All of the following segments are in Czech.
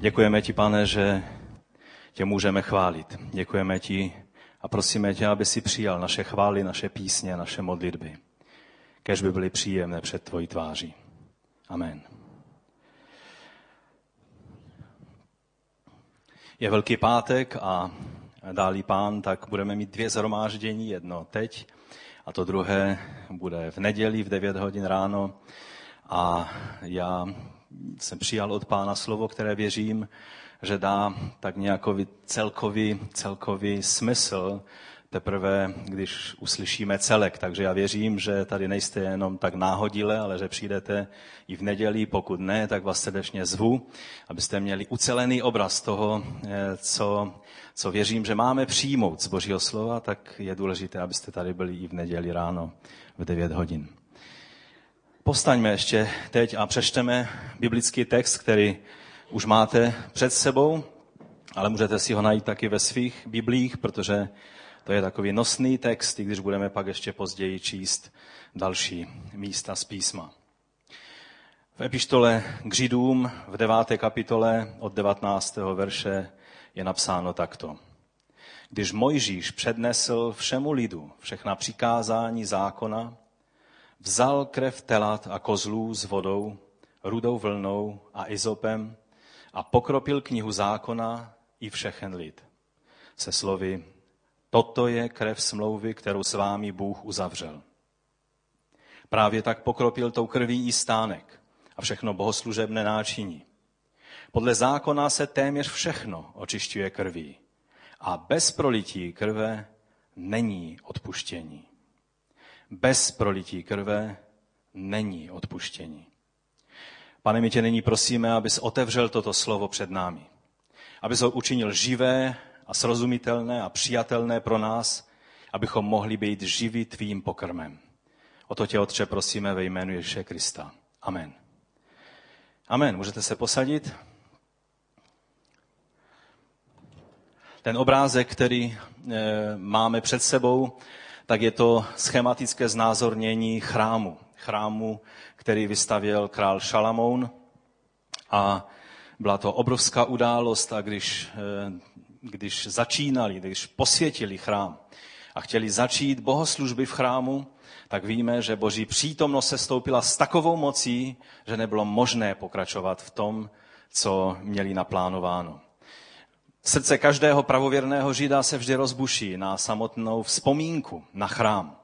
Děkujeme ti, pane, že tě můžeme chválit. Děkujeme ti a prosíme tě, aby si přijal naše chvály, naše písně, naše modlitby. Kež by byly příjemné před tvojí tváří. Amen. Je Velký pátek a dálí pán, tak budeme mít dvě zhromáždění, jedno teď a to druhé bude v neděli v 9 hodin ráno. A já jsem přijal od pána slovo, které věřím, že dá tak nějaký celkový, celkový smysl teprve, když uslyšíme celek. Takže já věřím, že tady nejste jenom tak náhodile, ale že přijdete i v neděli. Pokud ne, tak vás srdečně zvu, abyste měli ucelený obraz toho, eh, co, co věřím, že máme přijmout z Božího slova, tak je důležité, abyste tady byli i v neděli ráno v 9 hodin. Postaňme ještě teď a přečteme biblický text, který už máte před sebou, ale můžete si ho najít taky ve svých biblích, protože to je takový nosný text, i když budeme pak ještě později číst další místa z písma. V epištole k Židům v deváté kapitole od 19. verše je napsáno takto. Když Mojžíš přednesl všemu lidu všechna přikázání zákona, vzal krev telat a kozlů s vodou, rudou vlnou a izopem a pokropil knihu zákona i všechen lid. Se slovy, toto je krev smlouvy, kterou s vámi Bůh uzavřel. Právě tak pokropil tou krví i stánek a všechno bohoslužebné náčiní. Podle zákona se téměř všechno očišťuje krví. A bez prolití krve není odpuštění. Bez prolití krve není odpuštění. Pane, my tě nyní prosíme, abys otevřel toto slovo před námi. Abys ho učinil živé a srozumitelné a přijatelné pro nás, abychom mohli být živí tvým pokrmem. O to tě, Otče, prosíme ve jménu Ježíše Krista. Amen. Amen. Můžete se posadit? Ten obrázek, který e, máme před sebou, tak je to schematické znázornění chrámu. Chrámu, který vystavěl král Šalamoun. A byla to obrovská událost a když, e, když začínali, když posvětili chrám a chtěli začít bohoslužby v chrámu, tak víme, že boží přítomnost se stoupila s takovou mocí, že nebylo možné pokračovat v tom, co měli naplánováno. Srdce každého pravověrného žida se vždy rozbuší na samotnou vzpomínku na chrám.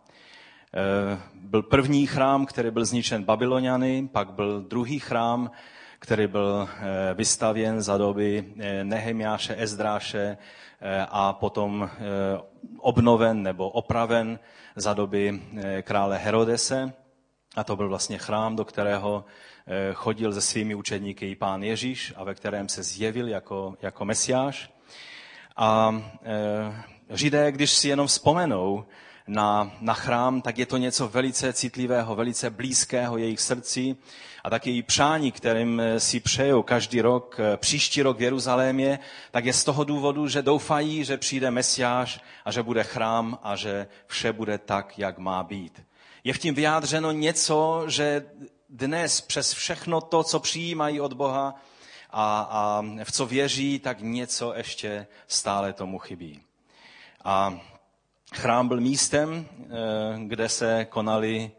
E, byl první chrám, který byl zničen Babyloniany, pak byl druhý chrám, který byl e, vystavěn za doby e, Nehemiáše, Ezdráše a potom obnoven nebo opraven za doby krále Herodese. A to byl vlastně chrám, do kterého chodil se svými učedníky i pán Ježíš a ve kterém se zjevil jako, jako mesiáš. A e, Židé, když si jenom vzpomenou na, na chrám, tak je to něco velice citlivého, velice blízkého jejich srdci a taky přání, kterým e, si přejou každý rok, e, příští rok v Jeruzalémě, tak je z toho důvodu, že doufají, že přijde Mesiáš a že bude chrám a že vše bude tak, jak má být. Je v tím vyjádřeno něco, že dnes přes všechno to, co přijímají od Boha, a, a v co věří, tak něco ještě stále tomu chybí. A chrám byl místem, eh, kde se konaly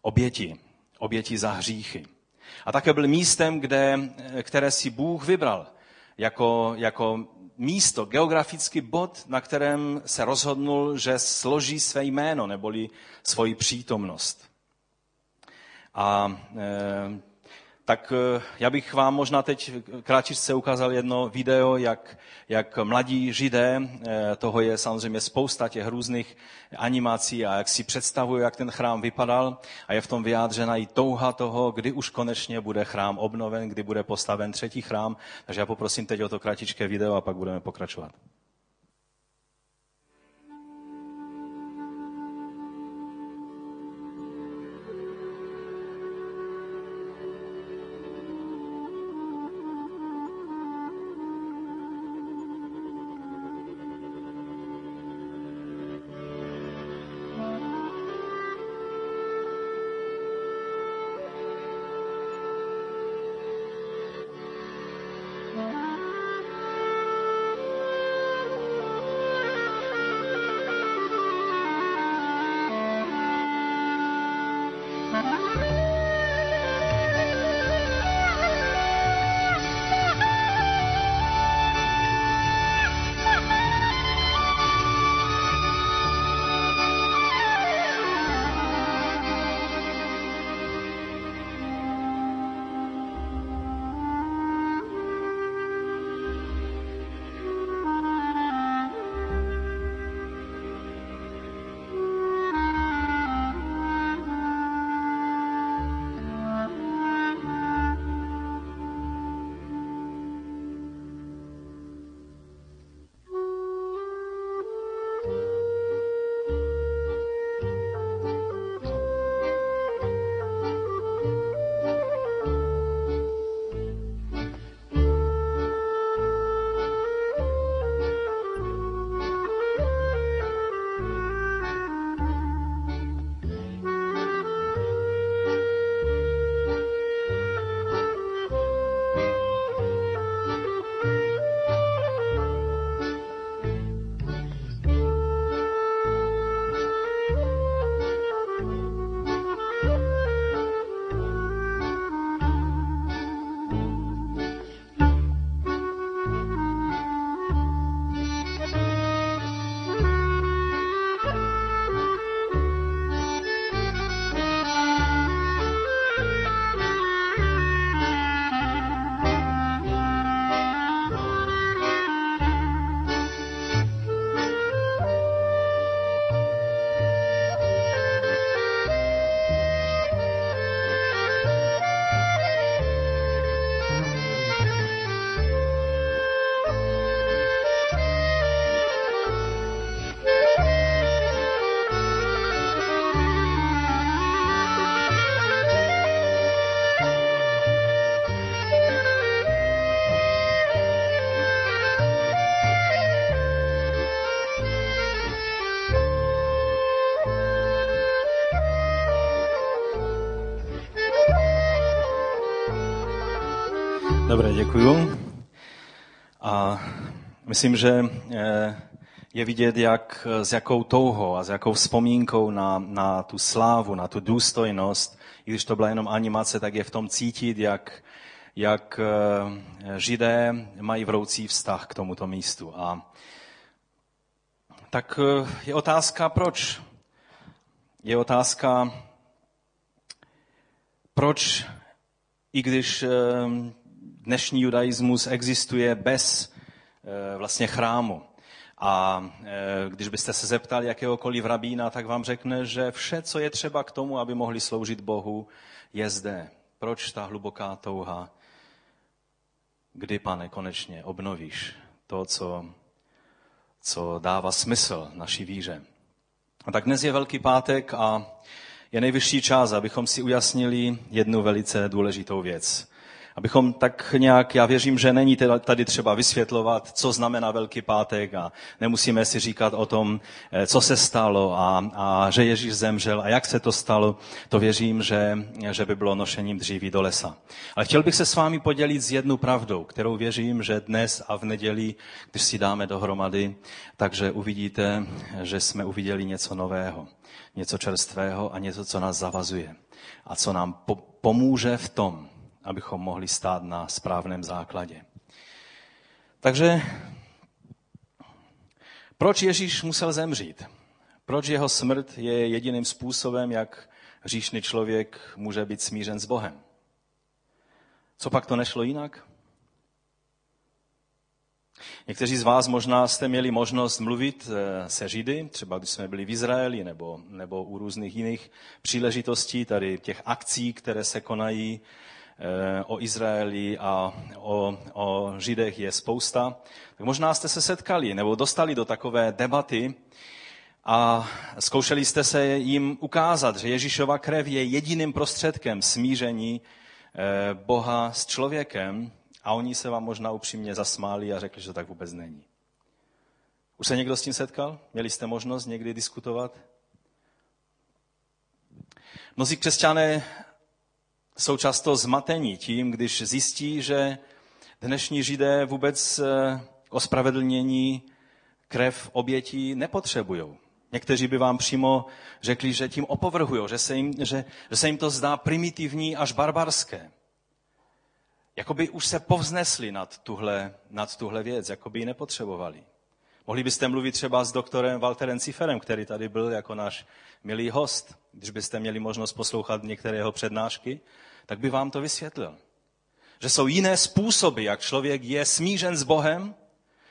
oběti, oběti za hříchy. A také byl místem, kde, eh, které si Bůh vybral jako, jako místo, geografický bod, na kterém se rozhodnul, že složí své jméno neboli svoji přítomnost. A e, tak eh, já bych vám možná teď krátce ukázal jedno video, jak, jak mladí židé, eh, toho je samozřejmě spousta těch různých animací a jak si představují, jak ten chrám vypadal a je v tom vyjádřena i touha toho, kdy už konečně bude chrám obnoven, kdy bude postaven třetí chrám. Takže já poprosím teď o to kratičké video a pak budeme pokračovat. Dobré, děkuju. A myslím, že eh, je vidět, jak, s jakou touhou a s jakou vzpomínkou na, na tu slávu, na tu důstojnost, i když to byla jenom animace, tak je v tom cítit, jak, jak eh, židé mají vroucí vztah k tomuto místu. A tak eh, je otázka, proč? Je otázka, proč, i když dnešní judaismus existuje bez eh, vlastně chrámu. A eh, když byste se zeptali jakéhokoliv rabína, tak vám řekne, že vše, co je třeba k tomu, aby mohli sloužit Bohu, je zde. Proč ta hluboká touha? Kdy, pane, konečně obnovíš to, co, co dává smysl naší víře? A tak dnes je Velký pátek a je nejvyšší čas, abychom si ujasnili jednu velice důležitou věc abychom tak nějak, já věřím, že není tady třeba vysvětlovat, co znamená Velký pátek a nemusíme si říkat o tom, eh, co se stalo a, a že Ježíš zemřel a jak se to stalo, to věřím, že, že by bylo nošením dříví do lesa. Ale chtěl bych se s vámi podělit s jednou pravdou, kterou věřím, že dnes a v neděli, když si dáme dohromady, takže uvidíte, že jsme uviděli něco nového, něco čerstvého a něco, co nás zavazuje a co nám pomůže v tom, abychom mohli stát na správném základě. Takže proč Ježíš musel zemřít? Proč jeho smrt je jediným způsobem, jak hříšný člověk může být smířen s Bohem? Co pak to nešlo jinak? Někteří z vás možná jste měli možnost mluvit eh, se Židy, třeba když jsme byli v Izraeli nebo, nebo u různých jiných příležitostí, tady těch akcí, které se konají o Izraeli a o, o Židech je spousta, tak možná jste se setkali nebo dostali do takové debaty a zkoušeli jste se jim ukázat, že Ježíšova krev je jediným prostředkem smíření eh, Boha s člověkem a oni se vám možná upřímně zasmáli a řekli, že to tak vůbec není. Už se někdo s tím setkal? Měli jste možnost někdy diskutovat? Mnozí křesťané jsou často zmatení tím, když zjistí, že dnešní židé vůbec eh, ospravedlnění krev obětí nepotřebují. Někteří by vám přímo řekli, že tím opovrhují, že se jim, že, že se jim to zdá primitivní až barbarské. Jakoby už se povznesli nad tuhle, nad tuhle věc, jako by ji nepotřebovali. Mohli byste mluvit třeba s doktorem Walterem Ciferem, který tady byl jako náš milý host. Když byste měli možnost poslouchat některé jeho přednášky, tak by vám to vysvětlil. Že jsou jiné způsoby, jak člověk je smířen s Bohem,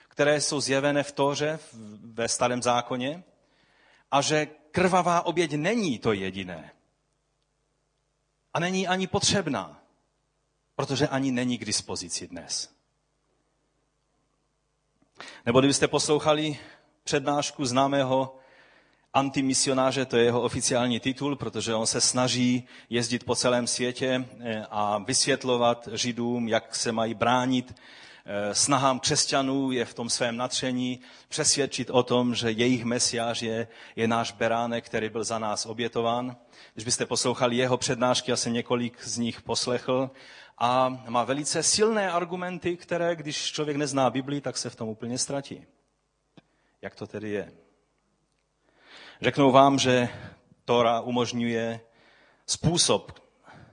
které jsou zjevené v Tóře, ve starém zákoně, a že krvavá oběť není to jediné. A není ani potřebná, protože ani není k dispozici dnes. Nebo kdybyste poslouchali přednášku známého antimisionáře, to je jeho oficiální titul, protože on se snaží jezdit po celém světě eh, a vysvětlovat Židům, jak se mají bránit eh, snahám křesťanů, je v tom svém natření přesvědčit o tom, že jejich mesiář je, je náš beránek, který byl za nás obětován. Když byste poslouchali jeho přednášky, já jsem několik z nich poslechl, a má velice silné argumenty, které, když člověk nezná Biblii, tak se v tom úplně ztratí. Jak to tedy je? Řeknou vám, že Tora umožňuje způsob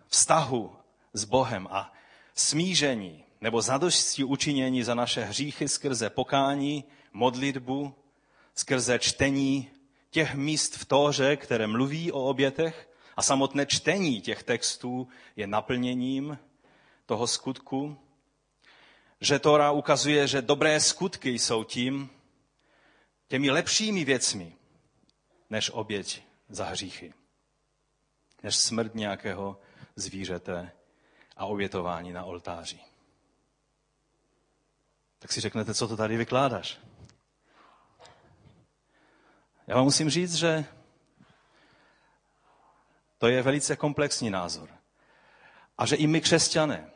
vztahu s Bohem a smíření nebo zadosti učinění za naše hříchy skrze pokání, modlitbu, skrze čtení těch míst v Tóře, které mluví o obětech a samotné čtení těch textů je naplněním toho skutku, že Tora ukazuje, že dobré skutky jsou tím, těmi lepšími věcmi, než oběť za hříchy, než smrt nějakého zvířete a obětování na oltáři. Tak si řeknete, co to tady vykládáš? Já vám musím říct, že to je velice komplexní názor. A že i my křesťané,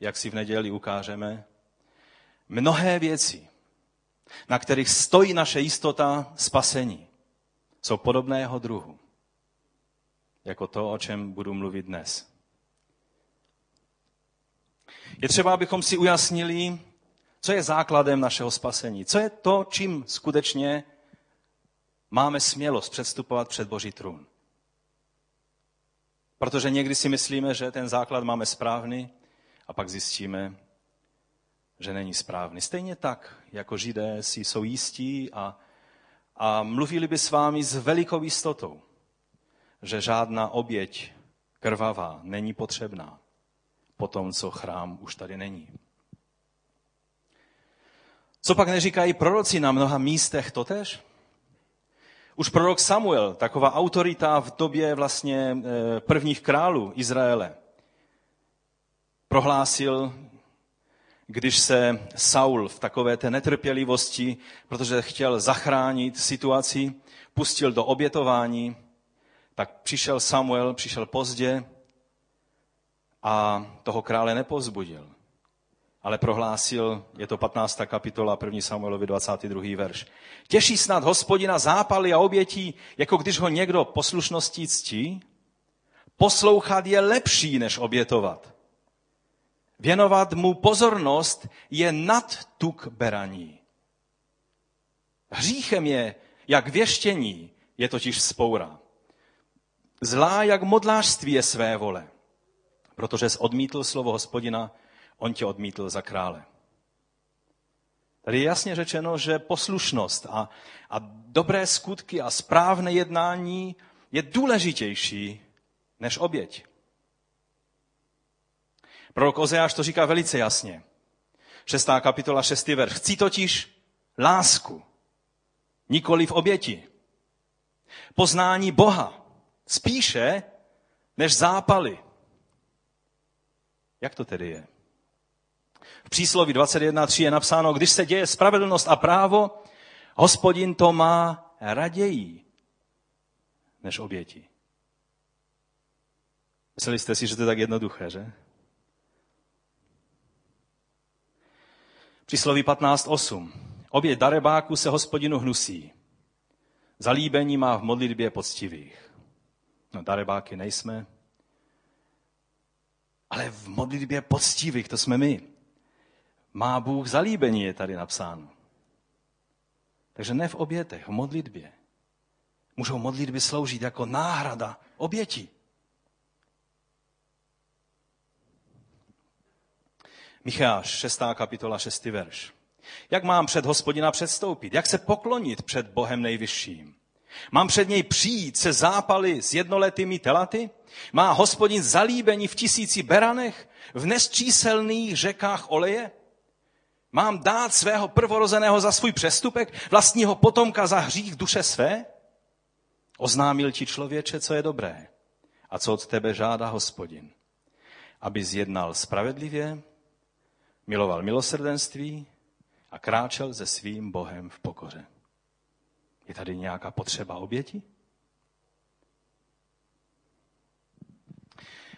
jak si v neděli ukážeme, mnohé věci, na kterých stojí naše jistota spasení, jsou podobného druhu, jako to, o čem budu mluvit dnes. Je třeba, abychom si ujasnili, co je základem našeho spasení. Co je to, čím skutečně máme smělost předstupovat před Boží trůn. Protože někdy si myslíme, že ten základ máme správný a pak zjistíme, že není správný. Stejně tak, jako židé si jsou jistí a, a mluvili by s vámi s velikou jistotou, že žádná oběť krvavá není potřebná po tom, co chrám už tady není. Co pak neříkají proroci na mnoha místech totež? Už prorok Samuel, taková autorita v době vlastně eh, prvních králů Izraele, prohlásil, když se Saul v takové té netrpělivosti, protože chtěl zachránit situaci, pustil do obětování, tak přišel Samuel, přišel pozdě a toho krále nepozbudil ale prohlásil, je to 15. kapitola 1. Samuelovi 22. verš. Těší snad hospodina zápaly a obětí, jako když ho někdo poslušností ctí? Poslouchat je lepší, než obětovat. Věnovat mu pozornost je nad tuk beraní. Hříchem je, jak věštění, je totiž spoura. Zlá, jak modlářství je své vole. Protože jsi odmítl slovo hospodina, on tě odmítl za krále. Tady je jasně řečeno, že poslušnost a, a dobré skutky a správné jednání je důležitější než oběť. Prorok Ozeáš to říká velice jasně. Šestá kapitola, šestý verš. Chci totiž lásku, nikoli v oběti. Poznání Boha, spíše než zápaly. Jak to tedy je? V přísloví 21.3 je napsáno, když se děje spravedlnost a právo, hospodin to má raději než oběti. Mysleli jste si, že to je tak jednoduché, že? Přísloví 15.8. Oběť darebáku se hospodinu hnusí. Zalíbení má v modlitbě poctivých. No, darebáky nejsme, ale v modlitbě poctivých, to jsme my má Bůh zalíbení, je tady napsáno. Takže ne v obětech, v modlitbě. Můžou modlitby sloužit jako náhrada oběti. Micháš, 6. kapitola, 6. verš. Jak mám před hospodina předstoupit? Jak se poklonit před Bohem nejvyšším? Mám před něj přijít se zápaly s jednoletými telaty? Má hospodin zalíbení v tisíci beranech, v nesčíselných řekách oleje? Mám dát svého prvorozeného za svůj přestupek, vlastního potomka za hřích duše své? Oznámil ti člověče, co je dobré a co od tebe žádá hospodin. Aby zjednal spravedlivě, miloval milosrdenství a kráčel se svým Bohem v pokoře. Je tady nějaká potřeba oběti?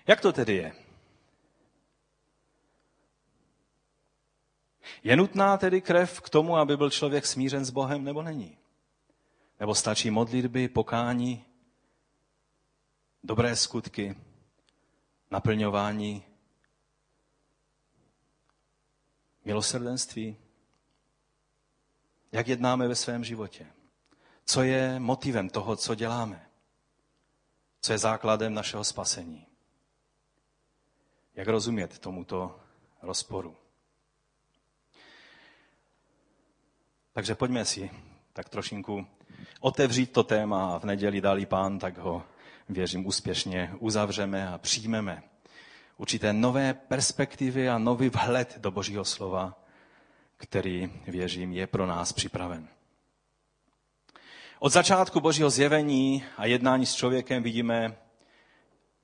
Jak to tedy je? Je nutná tedy krev k tomu, aby byl člověk smířen s Bohem, nebo není? Nebo stačí modlitby, pokání, dobré skutky, naplňování, milosrdenství? Jak jednáme ve svém životě? Co je motivem toho, co děláme? Co je základem našeho spasení? Jak rozumět tomuto rozporu? Takže pojďme si tak trošinku otevřít to téma a v neděli dali pán, tak ho věřím úspěšně uzavřeme a přijmeme určité nové perspektivy a nový vhled do Božího slova, který, věřím, je pro nás připraven. Od začátku Božího zjevení a jednání s člověkem vidíme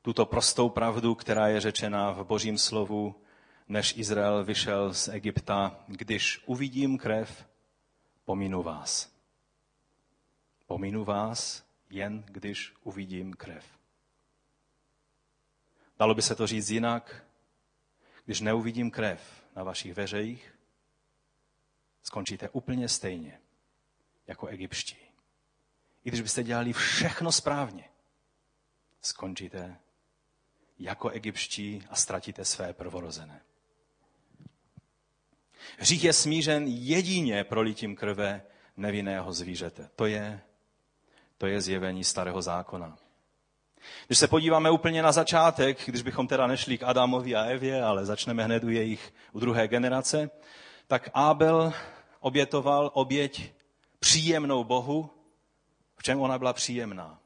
tuto prostou pravdu, která je řečena v Božím slovu, než Izrael vyšel z Egypta. Když uvidím krev, pominu vás. Pominu vás jen, když uvidím krev. Dalo by se to říct jinak, když neuvidím krev na vašich veřejích, skončíte úplně stejně jako egyptští. I když byste dělali všechno správně, skončíte jako egyptští a ztratíte své prvorozené. Hřích je smířen jedině prolitím krve nevinného zvířete. To je, to je zjevení starého zákona. Když se podíváme úplně na začátek, když bychom teda nešli k Adamovi a Evě, ale začneme hned u jejich, u druhé generace, tak Abel obětoval oběť příjemnou Bohu. V čem ona byla příjemná?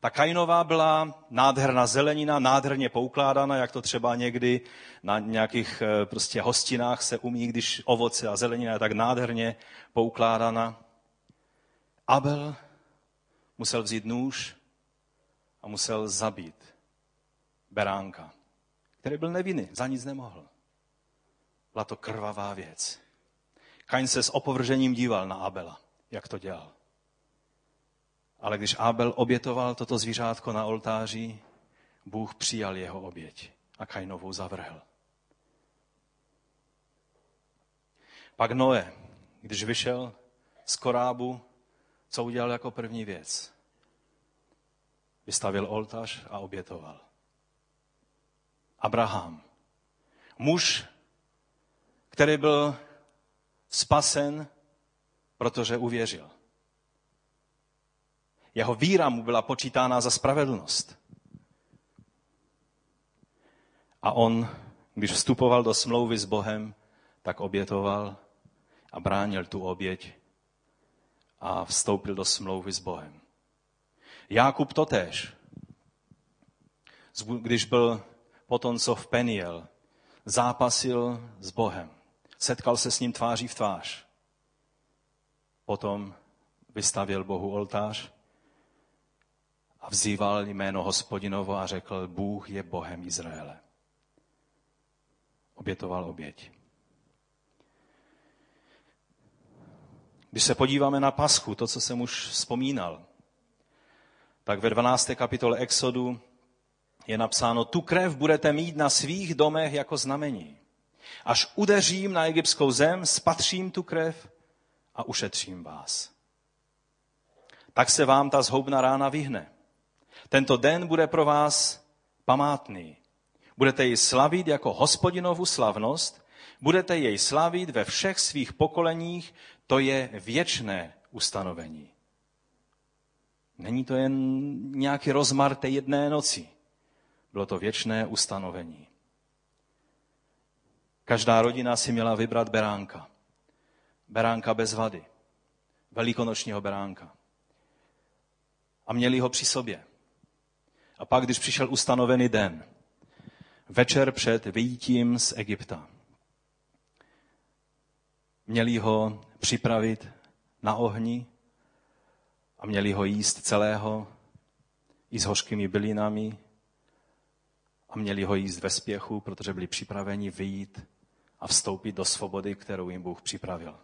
Ta Kainová byla nádherná zelenina, nádherně poukládána, jak to třeba někdy na nějakých eh, prostě hostinách se umí, když ovoce a zelenina je tak nádherně poukládána. Abel musel vzít nůž a musel zabít beránka, který byl nevinný, za nic nemohl. Byla to krvavá věc. Kain se s opovržením díval na Abela, jak to dělal. Ale když Abel obětoval toto zvířátko na oltáři, Bůh přijal jeho oběť a Kainovou zavrhl. Pak Noé, když vyšel z korábu, co udělal jako první věc? Vystavil oltář a obětoval. Abraham, muž, který byl spasen, protože uvěřil. Jeho víra mu byla počítána za spravedlnost. A on, když vstupoval do smlouvy s Bohem, tak obětoval a bránil tu oběť a vstoupil do smlouvy s Bohem. Jákub totéž. Když byl potoncov Peniel, zápasil s Bohem. Setkal se s ním tváří v tvář. Potom vystavil Bohu oltář a vzýval jméno hospodinovo a řekl, Bůh je Bohem Izraele. Obětoval oběť. Když se podíváme na paschu, to, co jsem už vzpomínal, tak ve 12. kapitole Exodu je napsáno, tu krev budete mít na svých domech jako znamení. Až udeřím na egyptskou zem, spatřím tu krev a ušetřím vás. Tak se vám ta zhoubná rána vyhne. Tento den bude pro vás památný. Budete ji slavit jako hospodinovu slavnost, budete jej slavit ve všech svých pokoleních, to je věčné ustanovení. Není to jen nějaký rozmar té jedné noci. Bylo to věčné ustanovení. Každá rodina si měla vybrat beránka. Beránka bez vady. Velikonočního beránka. A měli ho při sobě. A pak, když přišel ustanovený den, večer před vyjítím z Egypta, měli ho připravit na ohni a měli ho jíst celého i s hořkými bylinami a měli ho jíst ve spěchu, protože byli připraveni vyjít a vstoupit do svobody, kterou jim Bůh připravil.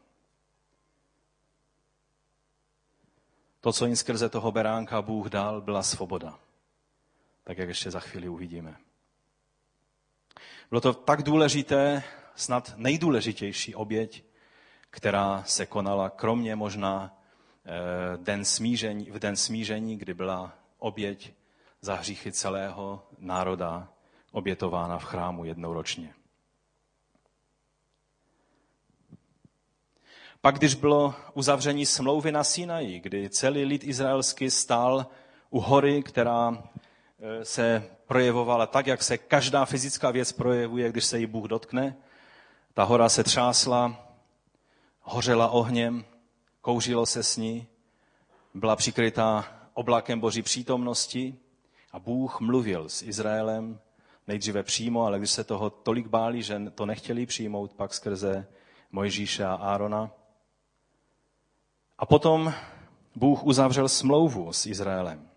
To, co jim skrze toho beránka Bůh dal, byla svoboda. Tak jak ještě za chvíli uvidíme. Bylo to tak důležité, snad nejdůležitější oběť, která se konala, kromě možná den smíření, v den smíření, kdy byla oběť za hříchy celého národa obětována v chrámu jednou ročně. Pak, když bylo uzavření smlouvy na Sinaji, kdy celý lid izraelský stál u hory, která e, se projevovala tak, jak se každá fyzická věc projevuje, když se jí Bůh dotkne. Ta hora se třásla, hořela ohněm, kouřilo se s ní, byla přikrytá oblakem boží přítomnosti a Bůh mluvil s Izraelem nejdříve přímo, ale když se toho tolik báli, že to nechtěli přijmout, pak skrze Mojžíše a Árona. A potom Bůh uzavřel smlouvu s Izraelem.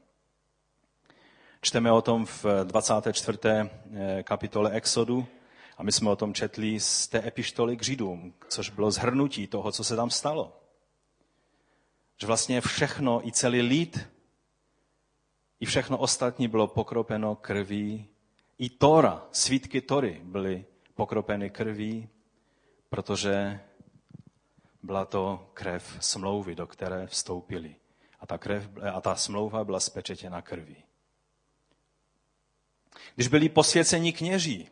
Čteme o tom v 24. Eh, kapitole Exodu a my jsme o tom četli z té epištoly k Židům, což bylo zhrnutí toho, co se tam stalo. Že vlastně všechno, i celý lid, i všechno ostatní bylo pokropeno krví. I Tora, svítky Tory byly pokropeny krví, protože byla to krev smlouvy, do které vstoupili. A ta, krev, a ta smlouva byla spečetěna krví. Když byli posvěceni kněží,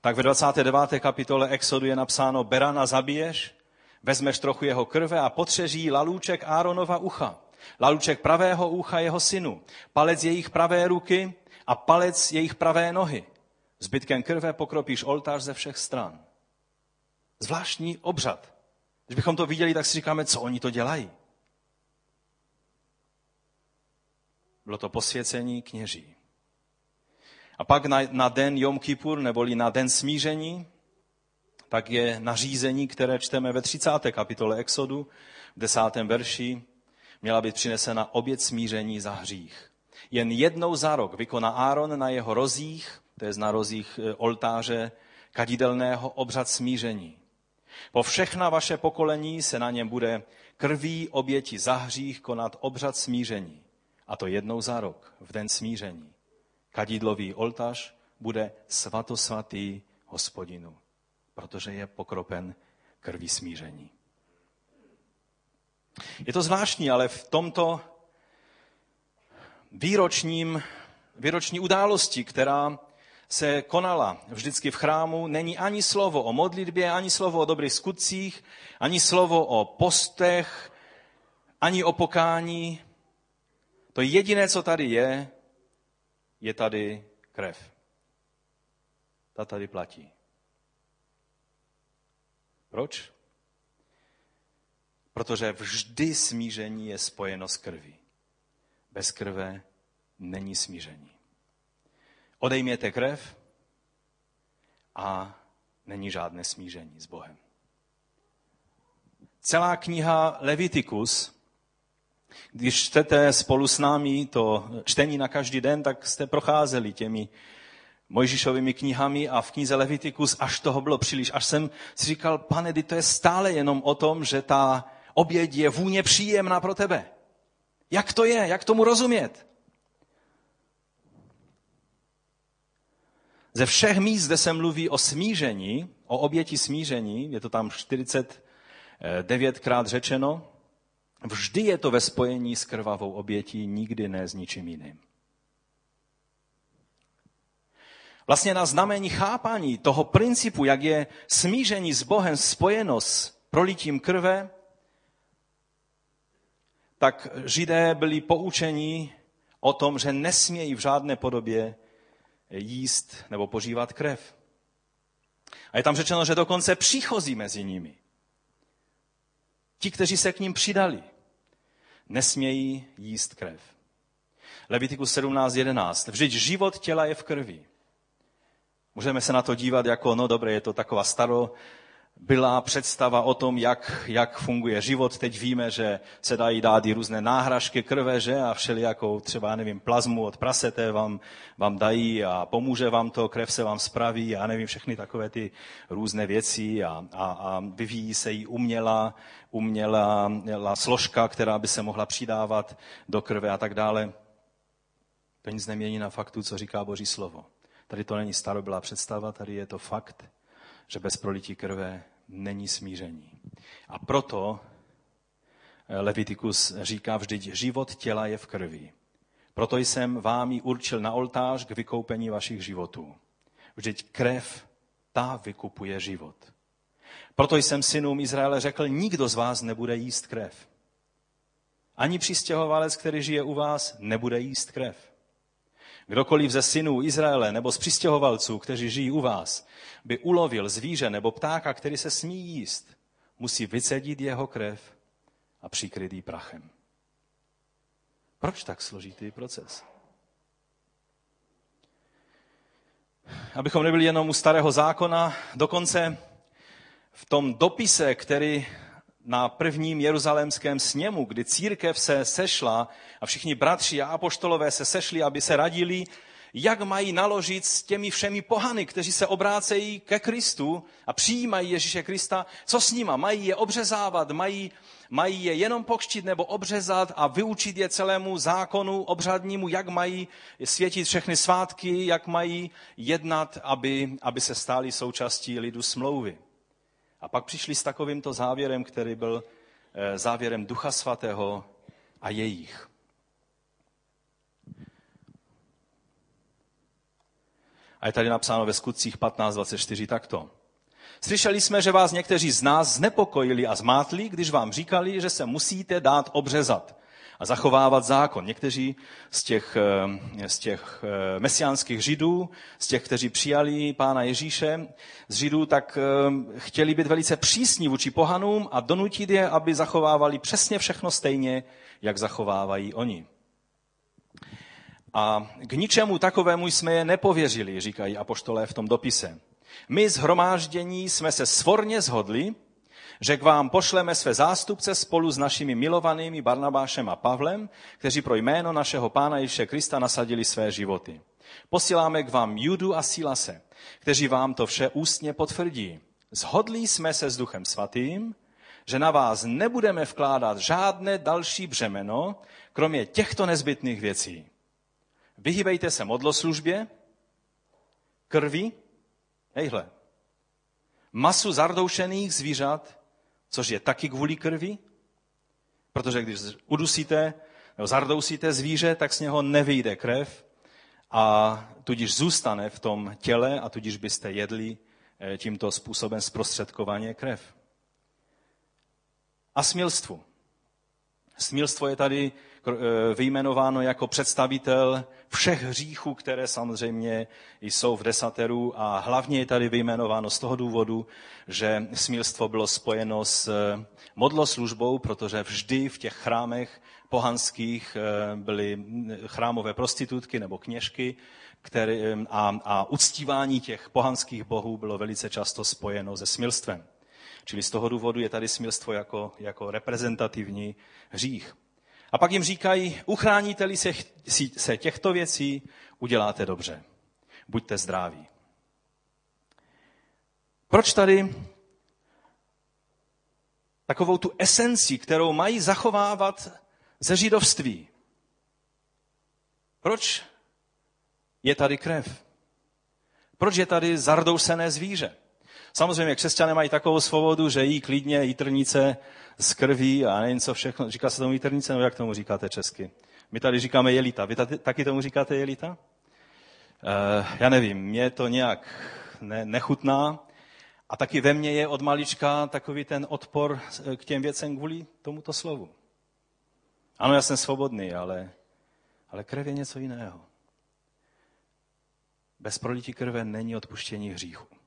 Tak ve 29. kapitole Exodu je napsáno, berana zabiješ, vezmeš trochu jeho krve a potřeží lalůček Áronova ucha, lalůček pravého ucha jeho synu, palec jejich pravé ruky a palec jejich pravé nohy. Zbytkem krve pokropíš oltář ze všech stran. Zvláštní obřad. Když bychom to viděli, tak si říkáme, co oni to dělají. Bylo to posvěcení kněží. A pak na, na den Jom Kippur, neboli na den smíření, tak je nařízení, které čteme ve 30. kapitole Exodu, v 10. verši, měla být přinesena oběd smíření za hřích. Jen jednou za rok vykoná Áron na jeho rozích, to je na rozích e, oltáře kadidelného obřad smíření. Po všechna vaše pokolení se na něm bude krví oběti za hřích konat obřad smíření. A to jednou za rok, v den smíření. Kadidlový oltář bude svatosvatý hospodinu, protože je pokropen krví smíření. Je to zvláštní, ale v tomto výročním, výroční události, která se konala vždycky v chrámu, není ani slovo o modlitbě, ani slovo o dobrých skutcích, ani slovo o postech, ani o pokání. To jediné, co tady je, je tady krev. Ta tady platí. Proč? Protože vždy smíření je spojeno s krví. Bez krve není smíření. Odejměte krev a není žádné smíření s Bohem. Celá kniha Levitikus když čtete spolu s námi to čtení na každý den, tak jste procházeli těmi Mojžišovými knihami a v knize Levitikus až toho bylo příliš. Až jsem si říkal, pane, to je stále jenom o tom, že ta oběť je vůně příjemná pro tebe. Jak to je? Jak tomu rozumět? Ze všech míst, kde se mluví o smíření, o oběti smíření, je to tam 49krát řečeno, Vždy je to ve spojení s krvavou obětí, nikdy ne s ničím jiným. Vlastně na znamení chápání toho principu, jak je smíření s Bohem spojeno s prolitím krve, tak židé byli poučeni o tom, že nesmějí v žádné podobě jíst nebo požívat krev. A je tam řečeno, že dokonce příchozí mezi nimi Ti, kteří se k ním přidali, nesmějí jíst krev. Levitikus 17.11. Vždyť život těla je v krvi. Můžeme se na to dívat jako, no dobré, je to taková staro, byla představa o tom, jak, jak funguje život. Teď víme, že se dají dát i různé náhražky krve, že? A všelijakou třeba, nevím, plazmu od prasete vám, vám dají a pomůže vám to, krev se vám spraví a nevím, všechny takové ty různé věci a, a, a vyvíjí se jí umělá, umělá složka, která by se mohla přidávat do krve a tak dále. To nic nemění na faktu, co říká Boží slovo. Tady to není starobylá představa, tady je to fakt že bez prolití krve není smíření. A proto eh, Levitikus říká vždyť, život těla je v krvi. Proto jsem vám ji určil na oltář k vykoupení vašich životů. Vždyť krev, ta vykupuje život. Proto jsem synům Izraele řekl, nikdo z vás nebude jíst krev. Ani přistěhovalec, který žije u vás, nebude jíst krev. Kdokoliv ze synů Izraele nebo z přistěhovalců, kteří žijí u vás, by ulovil zvíře nebo ptáka, který se smí jíst, musí vycedit jeho krev a přikryt ji prachem. Proč tak složitý proces? Abychom nebyli jenom u starého zákona, dokonce v tom dopise, který na prvním jeruzalémském sněmu, kdy církev se sešla a všichni bratři a apoštolové se sešli, aby se radili, jak mají naložit s těmi všemi pohany, kteří se obrácejí ke Kristu a přijímají Ježíše Krista, co s nima? Mají je obřezávat, mají, mají je jenom pokštit nebo obřezat a vyučit je celému zákonu obřadnímu, jak mají světit všechny svátky, jak mají jednat, aby, aby se stáli součástí lidu smlouvy. A pak přišli s takovýmto závěrem, který byl eh, závěrem Ducha Svatého a jejich. A je tady napsáno ve skutcích 15.24 takto. Slyšeli jsme, že vás někteří z nás znepokojili a zmátli, když vám říkali, že se musíte dát obřezat a zachovávat zákon. Někteří z těch, eh, z těch eh, mesiánských židů, z těch, kteří přijali pána Ježíše z židů, tak eh, chtěli být velice přísní vůči pohanům a donutit je, aby zachovávali přesně všechno stejně, jak zachovávají oni. A k ničemu takovému jsme je nepověřili, říkají apoštolé v tom dopise. My zhromáždění jsme se svorně zhodli, že k vám pošleme své zástupce spolu s našimi milovanými Barnabášem a Pavlem, kteří pro jméno našeho Pána Ježíše Krista nasadili své životy. Posíláme k vám Judu a Silase, kteří vám to vše ústně potvrdí. Zhodli jsme se s Duchem Svatým, že na vás nebudeme vkládat žádné další břemeno, kromě těchto nezbytných věcí. Vyhýbejte se modloslužbě, krvi, hejhle, masu zardoušených zvířat, což je taky kvůli krvi, protože když udusíte nebo zardousíte zvíře, tak z něho nevyjde krev a tudíž zůstane v tom těle a tudíž byste jedli eh, tímto způsobem zprostředkovaně krev. A smilstvu. Smilstvo je tady Eh, vyjmenováno jako představitel všech hříchů, které samozřejmě jsou v desateru a hlavně je tady vyjmenováno z toho důvodu, že smilstvo bylo spojeno s eh, modloslužbou, protože vždy v těch chrámech pohanských eh, byly chrámové prostitutky nebo kněžky, které, a, a uctívání těch pohanských bohů bylo velice často spojeno se smilstvem. Čili z toho důvodu je tady smilstvo jako, jako reprezentativní hřích. A pak jim říkají, uchráníte-li se, se těchto věcí, uděláte dobře. Buďte zdraví. Proč tady takovou tu esenci, kterou mají zachovávat ze židovství? Proč je tady krev? Proč je tady zardousené zvíře? Samozřejmě křesťané mají takovou svobodu, že jí klidně jitrnice z krví a nevím co všechno. Říká se tomu jitrnice, nebo jak tomu říkáte česky? My tady říkáme jelita. Vy tady, taky tomu říkáte jelita? Uh, já nevím, mě to nějak ne, nechutná. A taky ve mně je od malička takový ten odpor k těm věcem kvůli tomuto slovu. Ano, já jsem svobodný, ale, ale krev je něco jiného. Bez prolití krve není odpuštění hříchu.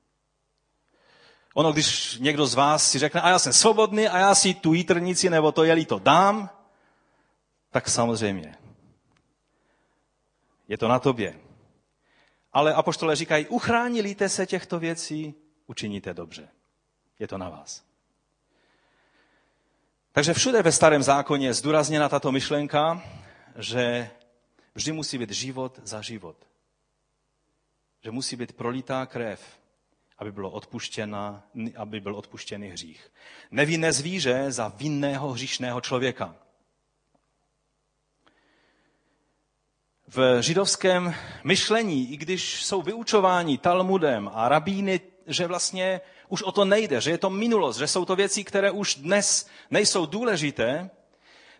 Ono, když někdo z vás si řekne, a já jsem svobodný a já si tu jitrnici nebo to jeli to dám, tak samozřejmě. Je to na tobě. Ale apoštole říkají, uchránilíte se těchto věcí, učiníte dobře. Je to na vás. Takže všude ve starém zákoně je zdůrazněna tato myšlenka, že vždy musí být život za život. Že musí být prolitá krev aby, bylo odpuštěna, aby byl odpuštěný hřích. Nevinné zvíře za vinného hříšného člověka. V židovském myšlení, i když jsou vyučováni Talmudem a rabíny, že vlastně už o to nejde, že je to minulost, že jsou to věci, které už dnes nejsou důležité,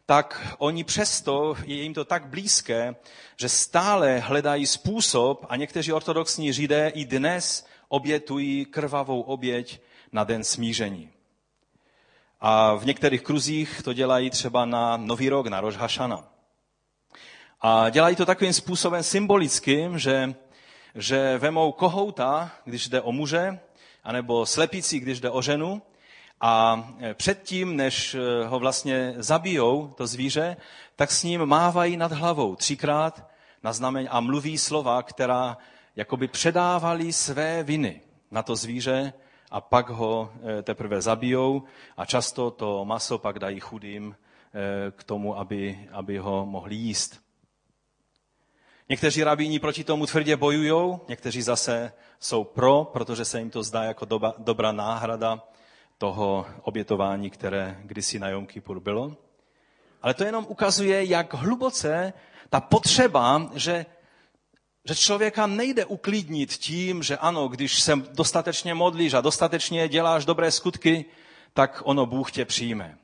tak oni přesto, je jim to tak blízké, že stále hledají způsob a někteří ortodoxní židé i dnes obětují krvavou oběť na den smíření. A v některých kruzích to dělají třeba na Nový rok, na Hašana. A dělají to takovým způsobem symbolickým, že, že vemou kohouta, když jde o muže, anebo slepici, když jde o ženu, a předtím, než ho vlastně zabijou, to zvíře, tak s ním mávají nad hlavou třikrát na znamen a mluví slova, která jakoby předávali své viny na to zvíře a pak ho eh, teprve zabijou a často to maso pak dají chudým eh, k tomu, aby, aby ho mohli jíst. Někteří rabíni proti tomu tvrdě bojují, někteří zase jsou pro, protože se jim to zdá jako doba, dobrá náhrada toho obětování, které kdysi na Jom Kippur bylo. Ale to jenom ukazuje, jak hluboce ta potřeba, že že člověka nejde uklidnit tím, že ano, když se dostatečně modlíš a dostatečně děláš dobré skutky, tak ono Bůh tě přijme.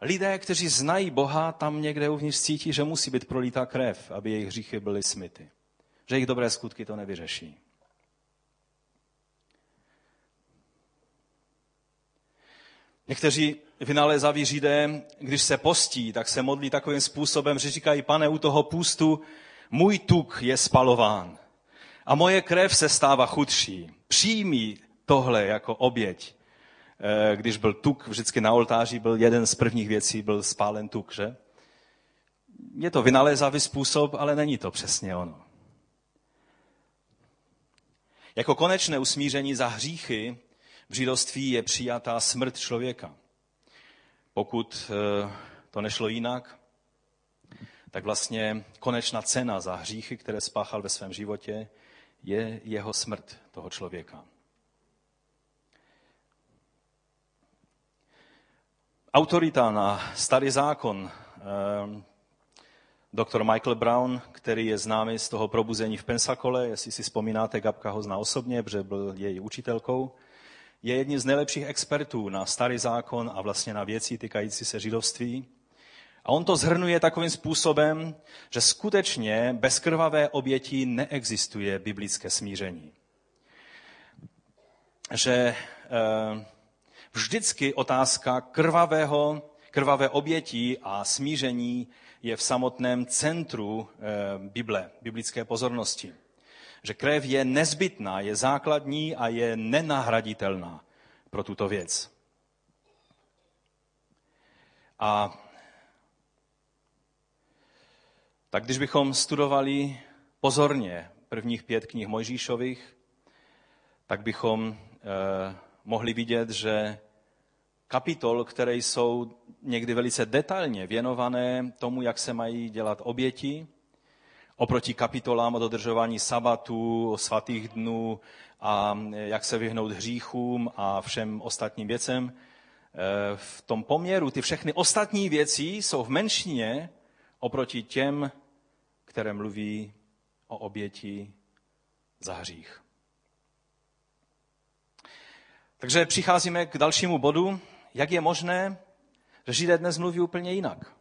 Lidé, kteří znají Boha, tam někde uvnitř cítí, že musí být prolítá krev, aby jejich hříchy byly smyty. že jejich dobré skutky to nevyřeší. Někteří vynalézaví židé, když se postí, tak se modlí takovým způsobem, že říkají, pane, u toho půstu můj tuk je spalován a moje krev se stává chudší. Přijmí tohle jako oběť. Eh, když byl tuk, vždycky na oltáři byl jeden z prvních věcí, byl spálen tuk, že? Je to vynalézavý způsob, ale není to přesně ono. Jako konečné usmíření za hříchy v židovství je přijatá smrt člověka. Pokud eh, to nešlo jinak, tak vlastně konečná cena za hříchy, které spáchal ve svém životě, je jeho smrt toho člověka. Autorita na starý zákon, eh, doktor Michael Brown, který je známý z toho probuzení v Pensakole, jestli si vzpomínáte, Gabka ho zná osobně, protože byl její učitelkou, je jedním z nejlepších expertů na starý zákon a vlastně na věci týkající se židovství. A on to zhrnuje takovým způsobem, že skutečně bez krvavé oběti neexistuje biblické smíření. Že e, vždycky otázka krvavého, krvavé oběti a smíření je v samotném centru e, Bible, biblické pozornosti že krev je nezbytná, je základní a je nenahraditelná pro tuto věc. A tak když bychom studovali pozorně prvních pět knih Mojžíšových, tak bychom eh, mohli vidět, že kapitol, které jsou někdy velice detailně věnované tomu, jak se mají dělat oběti, oproti kapitolám o dodržování sabatu, svatých dnů a jak se vyhnout hříchům a všem ostatním věcem. E, v tom poměru ty všechny ostatní věci jsou v menšině oproti těm, které mluví o oběti za hřích. Takže přicházíme k dalšímu bodu. Jak je možné, že Židé dnes mluví úplně jinak?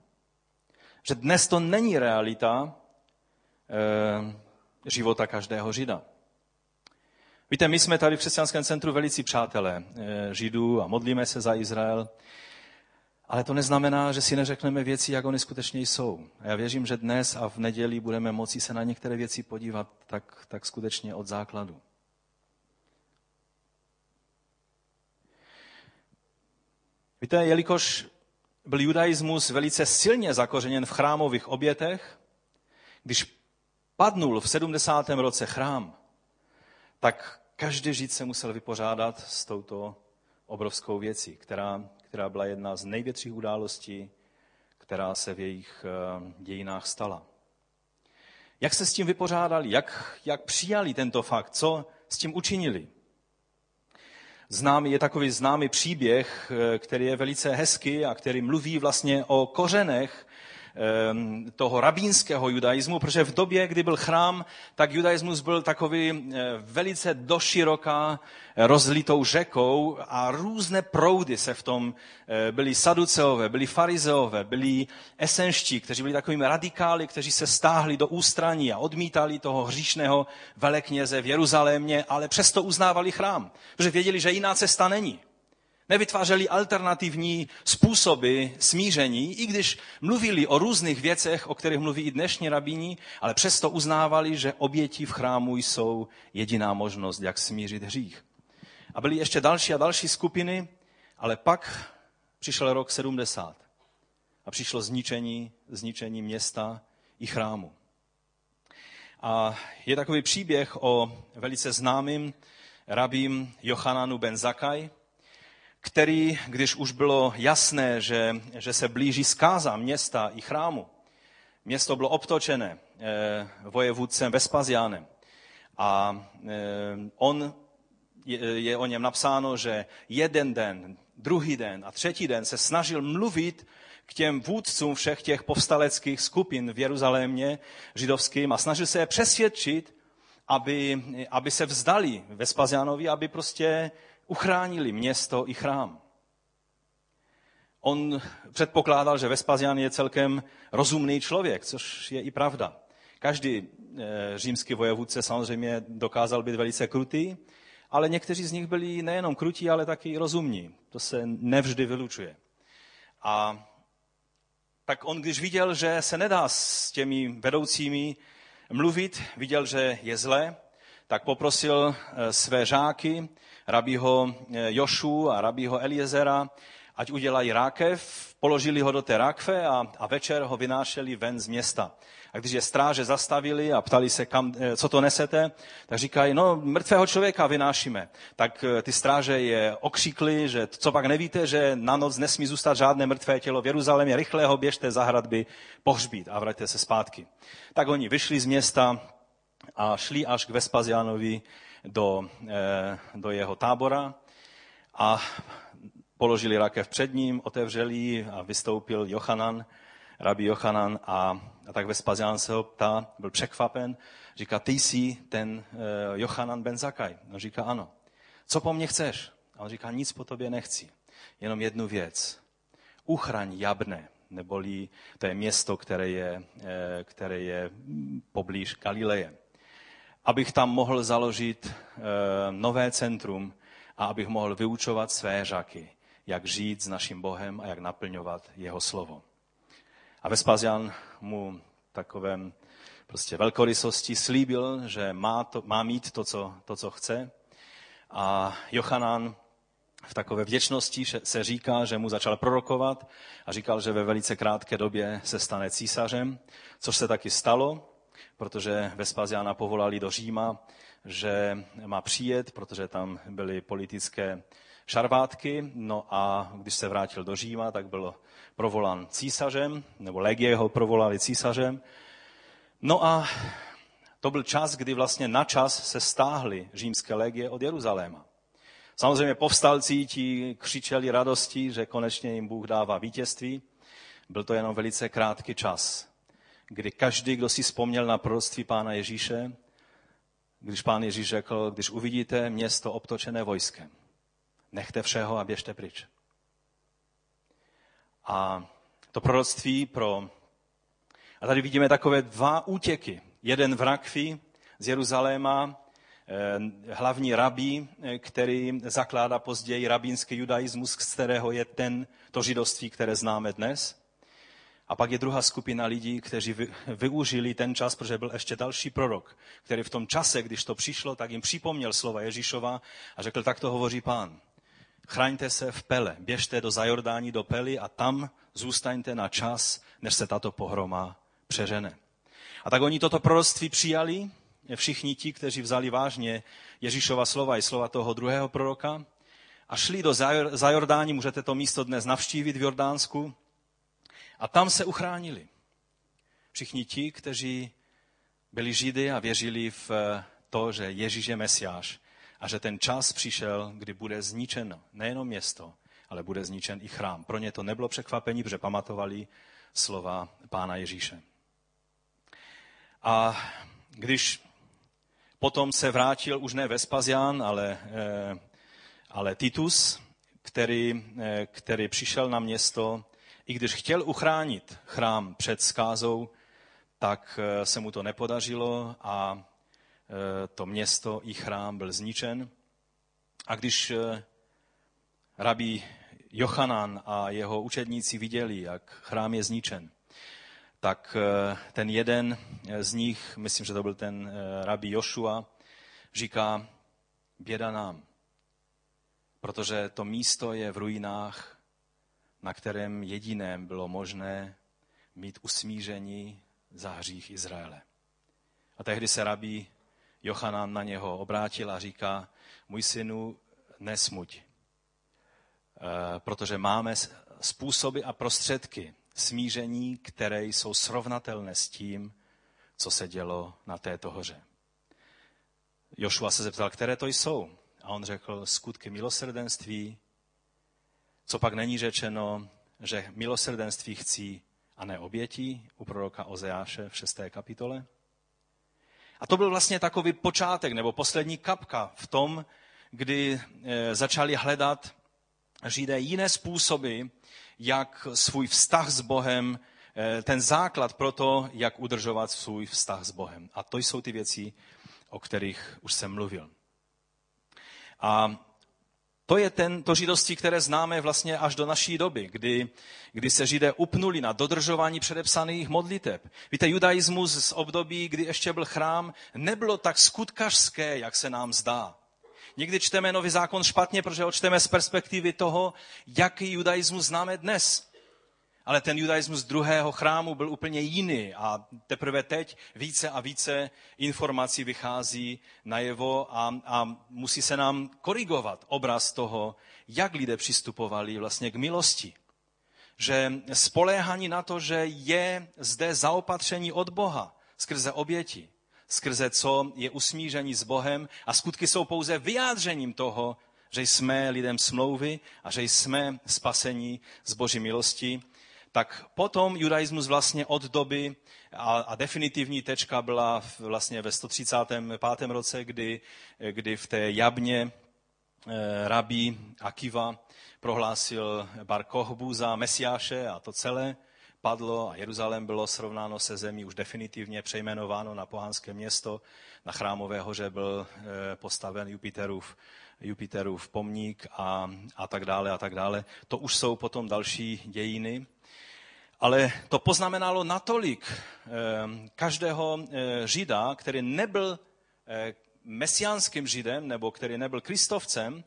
Že dnes to není realita, Eh, života každého Žida. Víte, my jsme tady v křesťanském centru velicí přátelé eh, Židů a modlíme se za Izrael, ale to neznamená, že si neřekneme věci, jak oni skutečně jsou. A já věřím, že dnes a v neděli budeme moci se na některé věci podívat tak, tak skutečně od základu. Víte, jelikož byl judaismus velice silně zakořeněn v chrámových obětech, když padnul v 70. roce chrám, tak každý žid se musel vypořádat s touto obrovskou věcí, která, která byla jedna z největších událostí, která se v jejich eh, dějinách stala. Jak se s tím vypořádali? Jak, jak přijali tento fakt? Co s tím učinili? Známý, je takový známý příběh, eh, který je velice hezký a který mluví vlastně o kořenech toho rabínského judaismu, protože v době, kdy byl chrám, tak judaismus byl takový eh, velice doširoká eh, rozlitou řekou a různé proudy se v tom eh, byli saduceové, byli farizeové, byli esenští, kteří byli takovými radikály, kteří se stáhli do ústraní a odmítali toho hříšného velekněze v Jeruzalémě, ale přesto uznávali chrám, protože věděli, že jiná cesta není. Nevytvářeli alternativní způsoby smíření, i když mluvili o různých věcech, o kterých mluví i dnešní rabíni, ale přesto uznávali, že oběti v chrámu jsou jediná možnost, jak smířit hřích. A byly ještě další a další skupiny, ale pak přišel rok 70 a přišlo zničení, zničení města i chrámu. A je takový příběh o velice známým rabím Johananu ben Zakaj, který, když už bylo jasné, že, že se blíží zkáza města i chrámu, město bylo obtočené eh, vojevůdcem Vespaziánem a eh, on, je, je o něm napsáno, že jeden den, druhý den a třetí den se snažil mluvit k těm vůdcům všech těch povstaleckých skupin v Jeruzalémě židovským a snažil se je přesvědčit, aby, aby se vzdali Vespazianovi, aby prostě uchránili město i chrám. On předpokládal, že Vespazian je celkem rozumný člověk, což je i pravda. Každý římský vojevůdce samozřejmě dokázal být velice krutý, ale někteří z nich byli nejenom krutí, ale taky rozumní. To se nevždy vylučuje. A tak on, když viděl, že se nedá s těmi vedoucími mluvit, viděl, že je zle, tak poprosil eh, své žáky, rabího eh, Jošu a rabího Eliezera, ať udělají rákev, položili ho do té rákve a, a večer ho vynášeli ven z města. A když je stráže zastavili a ptali se, kam, eh, co to nesete, tak říkají, no mrtvého člověka vynášíme. Tak ty stráže je okřikli, že co pak nevíte, že na noc nesmí zůstat žádné mrtvé tělo v Jeruzalémě, rychle ho běžte za hradby pohřbít a vraťte se zpátky. Tak oni vyšli z města, a šli až k Vespazianovi do, eh, do jeho tábora a položili rakev před ním, otevřeli a vystoupil Jochanan, rabí Jochanan a, a tak Vespazian se ho ptá, byl překvapen, říká, ty jsi ten uh, Jochanan ben Zakaj. On říká, ano. Co po mně chceš? A on říká, nic po tobě nechci, jenom jednu věc. Uchraň Jabne, neboli to je město, které je, eh, které je poblíž Galileje abych tam mohl založit eh, nové centrum a abych mohl vyučovat své žaky, jak žít s naším Bohem a jak naplňovat jeho slovo. A Vespazian mu takovém prostě velkorysosti slíbil, že má, to, má mít to co, to, co chce. A Jochanan v takové vděčnosti se říká, že mu začal prorokovat a říkal, že ve velice krátké době se stane císařem, což se taky stalo protože Vespaziana povolali do Říma, že má přijet, protože tam byly politické šarvátky. No a když se vrátil do Říma, tak byl provolán císařem, nebo legie ho provolali císařem. No a to byl čas, kdy vlastně na čas se stáhly římské legie od Jeruzaléma. Samozřejmě povstalci ti křičeli radosti, že konečně jim Bůh dává vítězství. Byl to jenom velice krátký čas kdy každý, kdo si vzpomněl na proroctví pána Ježíše, když pán Ježíš řekl, když uvidíte město obtočené vojskem, nechte všeho a běžte pryč. A to proroctví pro... A tady vidíme takové dva útěky. Jeden v Rakvi z Jeruzaléma, eh, hlavní rabí, eh, který zakládá později rabínský judaismus, z kterého je ten, to židovství, které známe dnes. A pak je druhá skupina lidí, kteří využili ten čas, protože byl ještě další prorok, který v tom čase, když to přišlo, tak jim připomněl slova Ježíšova a řekl, tak to hovoří pán. Chraňte se v Pele, běžte do Zajordání, do Pely a tam zůstaňte na čas, než se tato pohroma přežene. A tak oni toto proroctví přijali, všichni ti, kteří vzali vážně Ježíšova slova i slova toho druhého proroka a šli do Zajordání, můžete to místo dnes navštívit v Jordánsku, a tam se uchránili. Všichni ti, kteří byli Židy a věřili v to, že Ježíš je Mesiáš a že ten čas přišel, kdy bude zničeno nejenom město, ale bude zničen i chrám. Pro ně to nebylo překvapení, protože pamatovali slova pána Ježíše. A když potom se vrátil už ne Vespazian, ale, eh, ale Titus, který, eh, který přišel na město i když chtěl uchránit chrám před skázou, tak eh, se mu to nepodařilo a eh, to město i chrám byl zničen. A když eh, rabí Jochanan a jeho učedníci viděli, jak chrám je zničen, tak ten jeden z nich, myslím, že to byl ten rabí Joshua, říká, běda nám, protože to místo je v ruinách na kterém jediném bylo možné mít usmíření za hřích Izraele. A tehdy se rabí Jochanan na něho obrátil a říká, můj synu, nesmuť, eh, protože máme způsoby a prostředky smíření, které jsou srovnatelné s tím, co se dělo na této hoře. Jošua se zeptal, které to jsou. A on řekl, skutky milosrdenství, co pak není řečeno, že milosrdenství chcí a ne obětí u proroka Ozeáše v 6. kapitole? A to byl vlastně takový počátek nebo poslední kapka v tom, kdy e, začali hledat Židé jiné způsoby, jak svůj vztah s Bohem eh, ten základ pro to, jak udržovat svůj vztah s Bohem. A to jsou ty věci, o kterých už jsem mluvil. A to je ten, to které známe vlastně až do naší doby, kdy, kdy se židé upnuli na dodržování předepsaných modliteb. Víte, judaismus z období, kdy ještě byl chrám, nebylo tak skutkařské, jak se nám zdá. Někdy čteme nový zákon špatně, protože ho čteme z perspektivy toho, jaký judaismus známe dnes. Ale ten judaismus druhého chrámu byl úplně jiný a teprve teď více a více informací vychází najevo a, a musí se nám korigovat obraz toho, jak lidé přistupovali vlastně k milosti. Že spoléhání na to, že je zde zaopatření od Boha skrze oběti, skrze co je usmíření s Bohem a skutky jsou pouze vyjádřením toho, že jsme lidem smlouvy a že jsme spasení z Boží milosti, tak potom judaismus vlastně od doby a, a definitivní tečka byla vlastně ve 135. roce, kdy, kdy v té jabně e, rabí Akiva prohlásil Bar Kochbu za mesiáše a to celé padlo a Jeruzalém bylo srovnáno se zemí už definitivně přejmenováno na pohánské město. Na chrámové hoře byl e, postaven Jupiterův, Jupiterův pomník a, a tak dále a tak dále. To už jsou potom další dějiny. Ale to poznamenalo natolik eh, každého eh, žida, který nebyl eh, mesiánským židem nebo který nebyl kristovcem,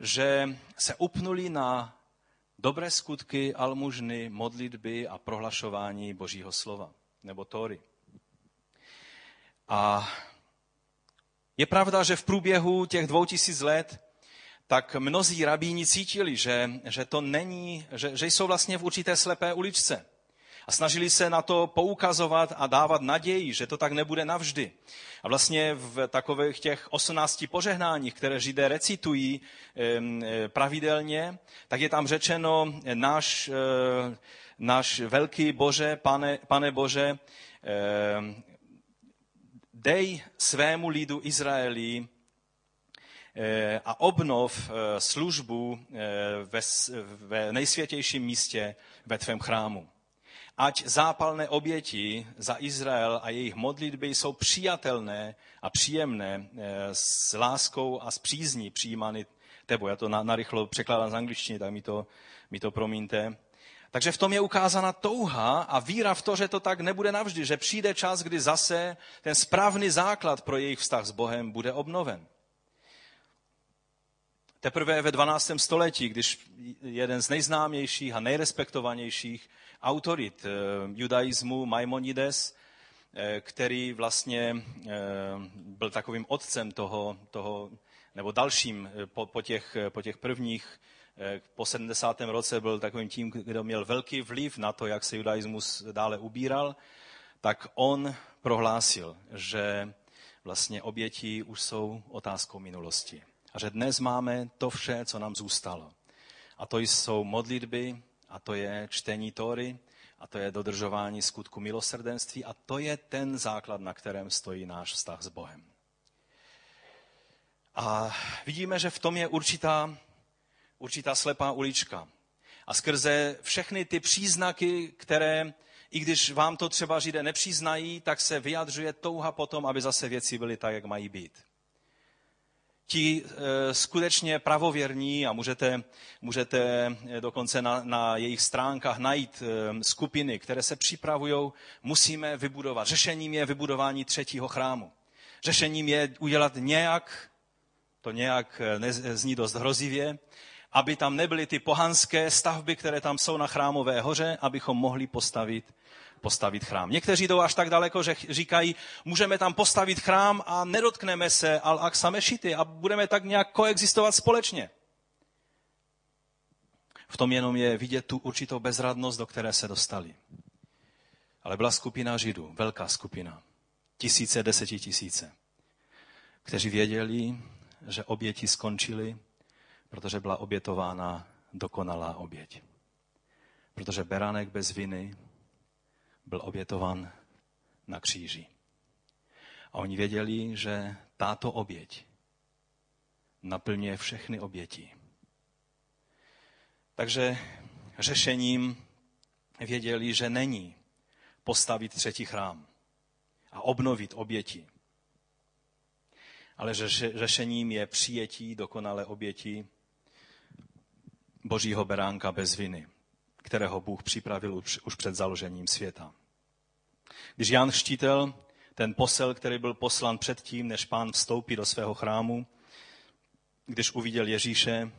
že se upnuli na dobré skutky, almužny, modlitby a prohlašování Božího slova nebo Tóry. A je pravda, že v průběhu těch dvou tisíc let tak mnozí rabíni cítili, že, že to není, že, že jsou vlastně v určité slepé uličce. A snažili se na to poukazovat a dávat naději, že to tak nebude navždy. A vlastně v takových těch 18 požehnáních, které židé recitují e, pravidelně, tak je tam řečeno náš, e, náš velký Bože, pane, pane Bože, dej svému lidu Izraeli Eh, a obnov eh, službu eh, ve, ve nejsvětějším místě ve tvém chrámu. Ať zápalné oběti za Izrael a jejich modlitby jsou přijatelné a příjemné s láskou a s přízní přijímány tebou. Já to narychlo překládám z angličtiny, tak mi to, mi to promiňte. Takže v tom je ukázána touha a víra v to, že to tak nebude navždy, že přijde čas, kdy zase ten správný základ pro jejich vztah s Bohem bude obnoven. Teprve ve 12. století, když jeden z nejznámějších a nejrespektovanějších autorit eh, judaismu, Maimonides, eh, který vlastně eh, byl takovým otcem toho, toho nebo dalším po, po, těch, po těch prvních, po 70. roce byl takovým tím, kdo měl velký vliv na to, jak se judaismus dále ubíral, tak on prohlásil, že vlastně oběti už jsou otázkou minulosti. A že dnes máme to vše, co nám zůstalo. A to jsou modlitby, a to je čtení Tóry, a to je dodržování skutku milosrdenství, a to je ten základ, na kterém stojí náš vztah s Bohem. A vidíme, že v tom je určitá, určitá slepá ulička. A skrze všechny ty příznaky, které, i když vám to třeba Židé nepřiznají, tak se vyjadřuje touha potom, aby zase věci byly tak, jak mají být ti eh, skutečně pravověrní a můžete, můžete eh, dokonce na, na jejich stránkách najít eh, skupiny, které se připravují, musíme vybudovat. Řešením je vybudování třetího chrámu. Řešením je udělat nějak, to nějak nezní dost hrozivě, aby tam nebyly ty pohanské stavby, které tam jsou na chrámové hoře, abychom mohli postavit postavit chrám. Někteří jdou až tak daleko, že říkají, můžeme tam postavit chrám a nedotkneme se al-Aqsa mešity a budeme tak nějak koexistovat společně. V tom jenom je vidět tu určitou bezradnost, do které se dostali. Ale byla skupina Židů, velká skupina, tisíce, desetitisíce, kteří věděli, že oběti skončily, protože byla obětována dokonalá oběť. Protože beránek bez viny byl obětovan na kříži. A oni věděli, že táto oběť naplňuje všechny oběti. Takže řešením věděli, že není postavit třetí chrám a obnovit oběti. Ale že řešením je přijetí dokonalé oběti Božího beránka bez viny, kterého Bůh připravil už před založením světa. Když Jan Štítel, ten posel, který byl poslan předtím, než pán vstoupí do svého chrámu, když uviděl Ježíše,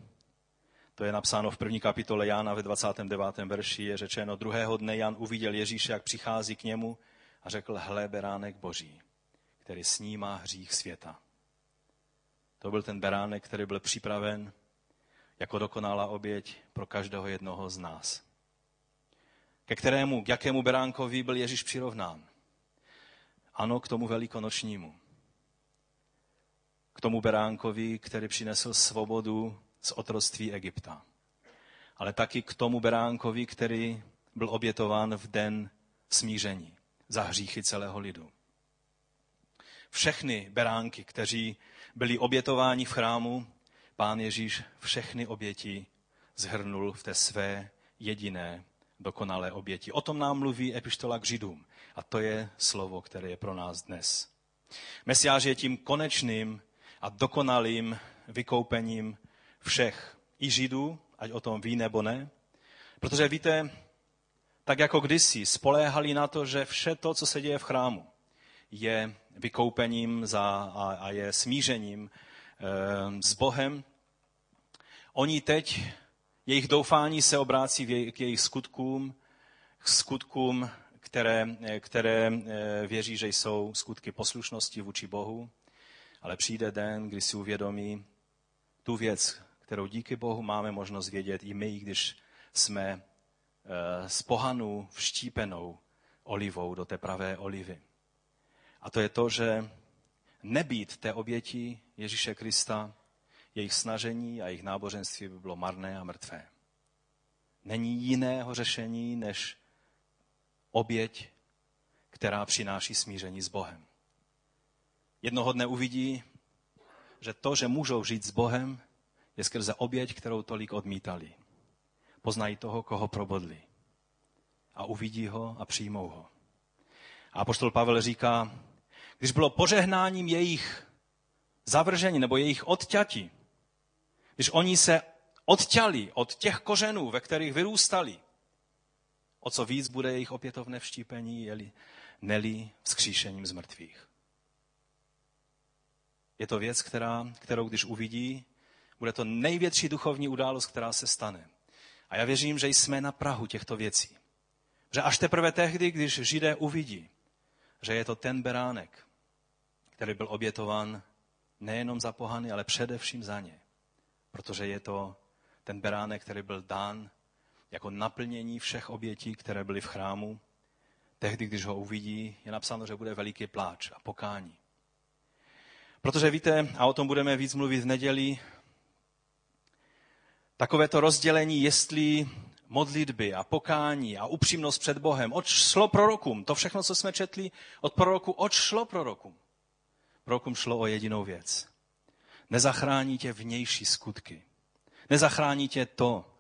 to je napsáno v první kapitole Jána ve 29. verši, je řečeno, druhého dne Jan uviděl Ježíše, jak přichází k němu a řekl, hle, beránek boží, který snímá hřích světa. To byl ten beránek, který byl připraven jako dokonalá oběť pro každého jednoho z nás. Ke kterému, k jakému beránkovi byl Ježíš přirovnán? Ano, k tomu velikonočnímu. K tomu beránkovi, který přinesl svobodu z otroctví Egypta. Ale taky k tomu beránkovi, který byl obětován v den smíření za hříchy celého lidu. Všechny beránky, kteří byli obětováni v chrámu, pán Ježíš všechny oběti zhrnul v té své jediné dokonalé oběti. O tom nám mluví epištola k Židům. A to je slovo, které je pro nás dnes. Mesiáš je tím konečným a dokonalým vykoupením všech, i Židů, ať o tom ví nebo ne. Protože víte, tak jako kdysi spoléhali na to, že vše to, co se děje v chrámu, je vykoupením za, a, a je smířením e, s Bohem. Oni teď, jejich doufání se obrácí k jejich skutkům, k skutkům, které, které eh, věří, že jsou skutky poslušnosti vůči Bohu, ale přijde den, kdy si uvědomí tu věc, kterou díky Bohu máme možnost vědět i my, když jsme eh, z pohanu vštípenou olivou do té pravé olivy. A to je to, že nebýt té oběti Ježíše Krista, jejich snažení a jejich náboženství by bylo marné a mrtvé. Není jiného řešení než oběť, která přináší smíření s Bohem. Jednoho dne uvidí, že to, že můžou žít s Bohem, je skrze oběť, kterou tolik odmítali. Poznají toho, koho probodli. A uvidí ho a přijmou ho. A apoštol Pavel říká, když bylo požehnáním jejich zavržení nebo jejich odťati, když oni se odťali od těch kořenů, ve kterých vyrůstali, o co víc bude jejich opětovné vštípení, jeli, neli vzkříšením z mrtvých. Je to věc, která, kterou když uvidí, bude to největší duchovní událost, která se stane. A já věřím, že jsme na Prahu těchto věcí. Že až teprve tehdy, když Židé uvidí, že je to ten beránek, který byl obětován nejenom za pohany, ale především za ně. Protože je to ten beránek, který byl dán jako naplnění všech obětí, které byly v chrámu. Tehdy, když ho uvidí, je napsáno, že bude veliký pláč a pokání. Protože víte, a o tom budeme víc mluvit v neděli, takové to rozdělení, jestli modlitby a pokání a upřímnost před Bohem, oč šlo prorokům, to všechno, co jsme četli od proroku, oč šlo prorokům. Prorokům šlo o jedinou věc. Nezachrání tě vnější skutky. Nezachrání tě to,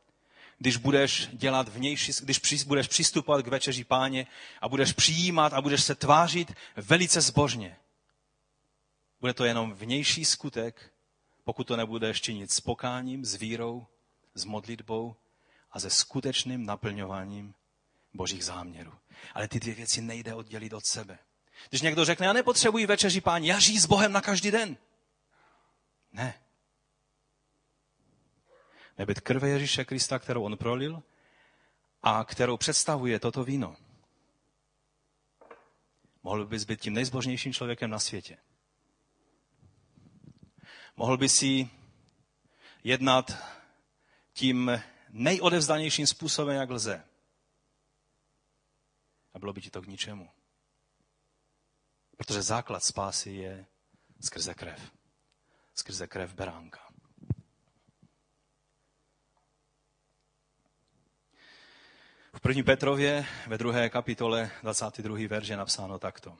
když budeš dělat vnější, když budeš přistupovat k večeři páně a budeš přijímat a budeš se tvářit velice zbožně. Bude to jenom vnější skutek, pokud to nebudeš činit s pokáním, s vírou, s modlitbou a se skutečným naplňováním božích záměrů. Ale ty dvě věci nejde oddělit od sebe. Když někdo řekne, já nepotřebuji večeři páni, já žiji s Bohem na každý den. Ne. Nebyt krve Ježíše Krista, kterou on prolil a kterou představuje toto víno. Mohl bys být tím nejzbožnějším člověkem na světě. Mohl by si jednat tím nejodevzdanějším způsobem, jak lze. A bylo by ti to k ničemu. Protože základ spásy je skrze krev. Skrze krev beránka. V první Petrově ve druhé kapitole 22. verže napsáno takto.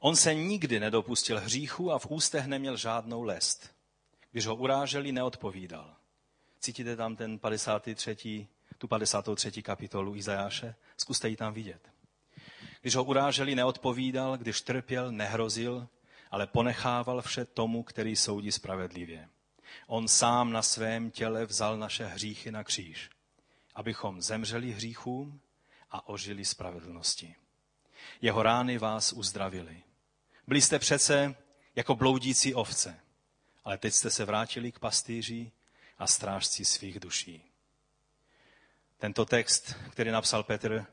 On se nikdy nedopustil hříchu a v ústech neměl žádnou lest. Když ho uráželi, neodpovídal. Cítíte tam ten 53. tu 53. kapitolu Izajáše, zkuste ji tam vidět. Když ho uráželi, neodpovídal, když trpěl, nehrozil, ale ponechával vše tomu, který soudí spravedlivě. On sám na svém těle vzal naše hříchy na kříž, abychom zemřeli hříchům a ožili spravedlnosti. Jeho rány vás uzdravili. Byli jste přece jako bloudící ovce, ale teď jste se vrátili k pastýři a strážci svých duší. Tento text, který napsal Petr,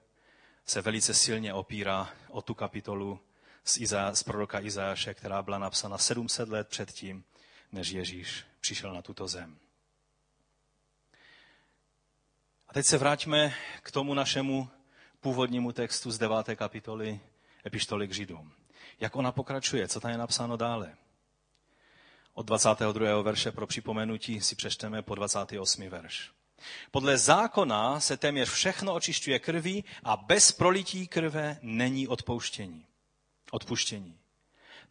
se velice silně opírá o tu kapitolu z, Iza, z proroka Izajaše, která byla napsána 700 let předtím, než Ježíš přišel na tuto zem. A teď se vraťme k tomu našemu původnímu textu z 9. kapitoly epištoly k Židům. Jak ona pokračuje, co tam je napsáno dále? Od 22. verše pro připomenutí si přečteme po 28. verš. Podle zákona se téměř všechno očišťuje krví a bez prolití krve není odpouštění. Odpuštění.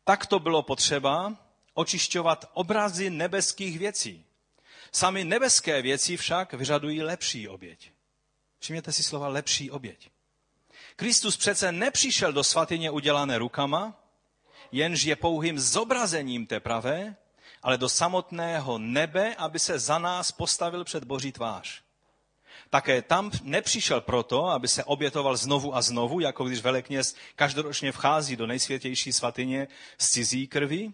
Tak to bylo potřeba očišťovat obrazy nebeských věcí. Sami nebeské věci však vyžadují lepší oběť. Všimněte si slova lepší oběť. Kristus přece nepřišel do svatyně udělané rukama, jenž je pouhým zobrazením té pravé, ale do samotného nebe, aby se za nás postavil před Boží tvář. Také tam nepřišel proto, aby se obětoval znovu a znovu, jako když velekněz každoročně vchází do nejsvětější svatyně z cizí krvi.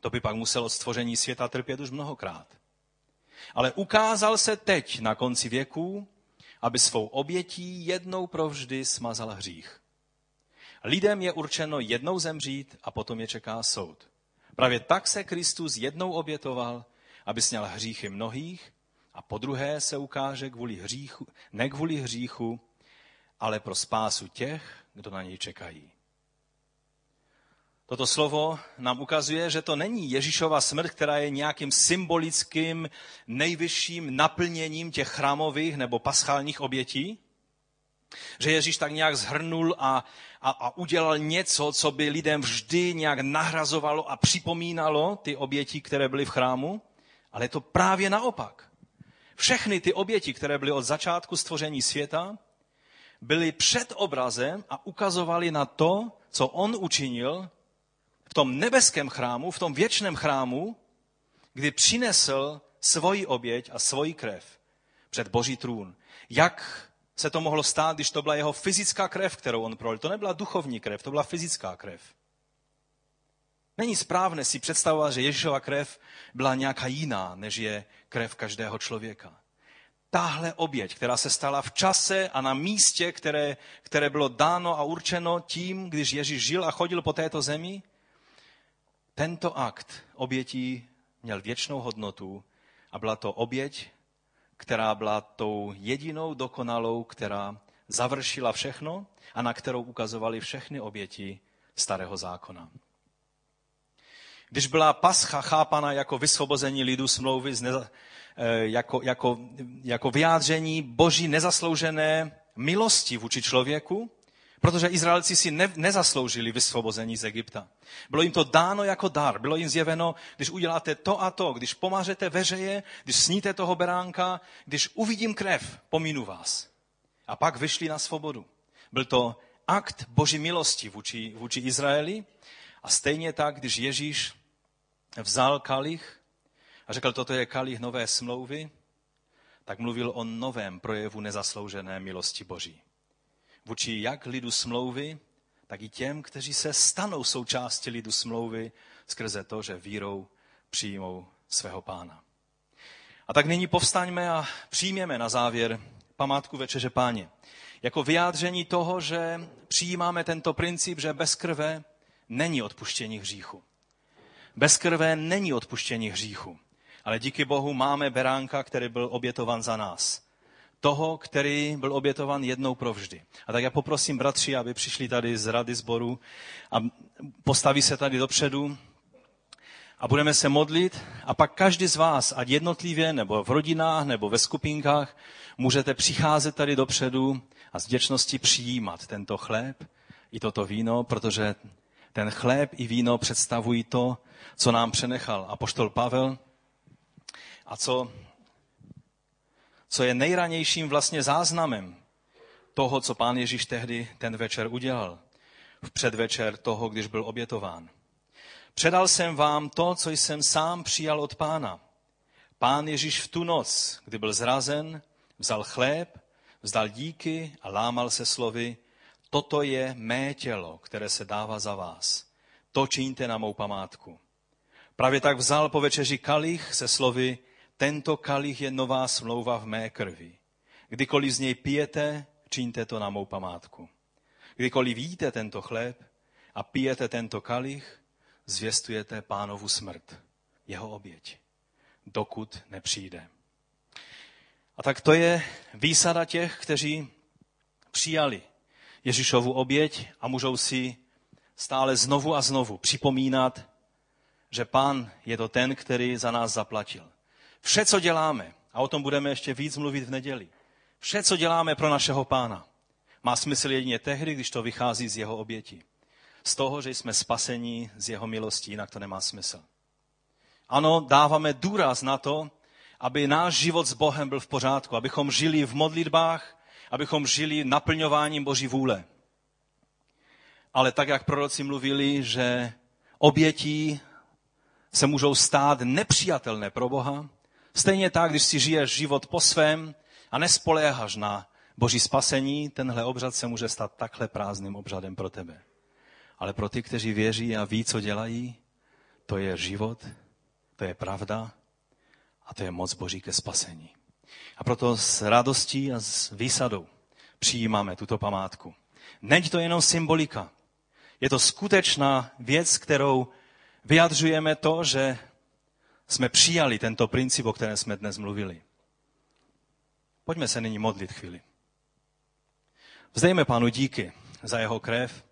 To by pak muselo stvoření světa trpět už mnohokrát. Ale ukázal se teď na konci věků, aby svou obětí jednou provždy smazal hřích. Lidem je určeno jednou zemřít a potom je čeká soud. Právě tak se Kristus jednou obětoval, aby sněl hříchy mnohých a po druhé se ukáže kvůli hříchu, ne kvůli hříchu, ale pro spásu těch, kdo na něj čekají. Toto slovo nám ukazuje, že to není Ježíšova smrt, která je nějakým symbolickým nejvyšším naplněním těch chrámových nebo paschálních obětí, že Ježíš tak nějak zhrnul a, a, a udělal něco, co by lidem vždy nějak nahrazovalo a připomínalo ty oběti, které byly v chrámu, ale je to právě naopak. Všechny ty oběti, které byly od začátku stvoření světa, byly před obrazem a ukazovaly na to, co on učinil v tom nebeském chrámu, v tom věčném chrámu, kdy přinesl svoji oběť a svoji krev před boží trůn. Jak se to mohlo stát, když to byla jeho fyzická krev, kterou on prolil. To nebyla duchovní krev, to byla fyzická krev. Není správné si představovat, že Ježíšova krev byla nějaká jiná, než je krev každého člověka. Tahle oběť, která se stala v čase a na místě, které, které bylo dáno a určeno tím, když Ježíš žil a chodil po této zemi, tento akt obětí měl věčnou hodnotu a byla to oběť která byla tou jedinou dokonalou, která završila všechno a na kterou ukazovali všechny oběti starého zákona. Když byla pascha chápana jako vysvobození lidu smlouvy, eh, jako, jako, jako vyjádření boží nezasloužené milosti vůči člověku, Protože Izraelci si ne, nezasloužili vysvobození z Egypta. Bylo jim to dáno jako dar. Bylo jim zjeveno, když uděláte to a to, když pomařete veřeje, když sníte toho beránka, když uvidím krev, pomínu vás. A pak vyšli na svobodu. Byl to akt boží milosti vůči, vůči Izraeli. A stejně tak, když Ježíš vzal kalich a řekl, toto je kalich nové smlouvy, tak mluvil o novém projevu nezasloužené milosti Boží vůči jak lidu smlouvy, tak i těm, kteří se stanou součástí lidu smlouvy skrze to, že vírou přijmou svého pána. A tak nyní povstaňme a přijměme na závěr památku Večeře Páně. Jako vyjádření toho, že přijímáme tento princip, že bez krve není odpuštění hříchu. Bez krve není odpuštění hříchu. Ale díky Bohu máme beránka, který byl obětovan za nás toho, který byl obětovan jednou provždy. A tak já poprosím bratři, aby přišli tady z rady sboru a postaví se tady dopředu a budeme se modlit a pak každý z vás, ať jednotlivě, nebo v rodinách, nebo ve skupinkách, můžete přicházet tady dopředu a s vděčností přijímat tento chléb i toto víno, protože ten chléb i víno představují to, co nám přenechal apoštol Pavel a co co je nejranějším vlastně záznamem toho, co pán Ježíš tehdy ten večer udělal, v předvečer toho, když byl obětován. Předal jsem vám to, co jsem sám přijal od pána. Pán Ježíš v tu noc, kdy byl zrazen, vzal chléb, vzdal díky a lámal se slovy, toto je mé tělo, které se dává za vás. To čiňte na mou památku. Právě tak vzal po večeři kalich se slovy, tento kalich je nová smlouva v mé krvi. Kdykoliv z něj pijete, čiňte to na mou památku. Kdykoliv jíte tento chléb a pijete tento kalich, zvěstujete pánovu smrt, jeho oběť, dokud nepřijde. A tak to je výsada těch, kteří přijali Ježíšovu oběť a můžou si stále znovu a znovu připomínat, že pán je to ten, který za nás zaplatil. Vše, co děláme, a o tom budeme ještě víc mluvit v neděli, vše, co děláme pro našeho pána, má smysl jedině tehdy, když to vychází z jeho oběti. Z toho, že jsme spasení z jeho milostí, jinak to nemá smysl. Ano, dáváme důraz na to, aby náš život s Bohem byl v pořádku, abychom žili v modlitbách, abychom žili naplňováním Boží vůle. Ale tak, jak proroci mluvili, že obětí se můžou stát nepřijatelné pro Boha, stejně tak, když si žiješ život po svém a nespoléháš na Boží spasení, tenhle obřad se může stát takhle prázdným obřadem pro tebe. Ale pro ty, kteří věří a ví, co dělají, to je život, to je pravda a to je moc Boží ke spasení. A proto s radostí a s výsadou přijímáme tuto památku. Není to jenom symbolika. Je to skutečná věc, kterou vyjadřujeme to, že jsme přijali tento princip, o kterém jsme dnes mluvili. Pojďme se nyní modlit chvíli. Vzdejme pánu díky za jeho krev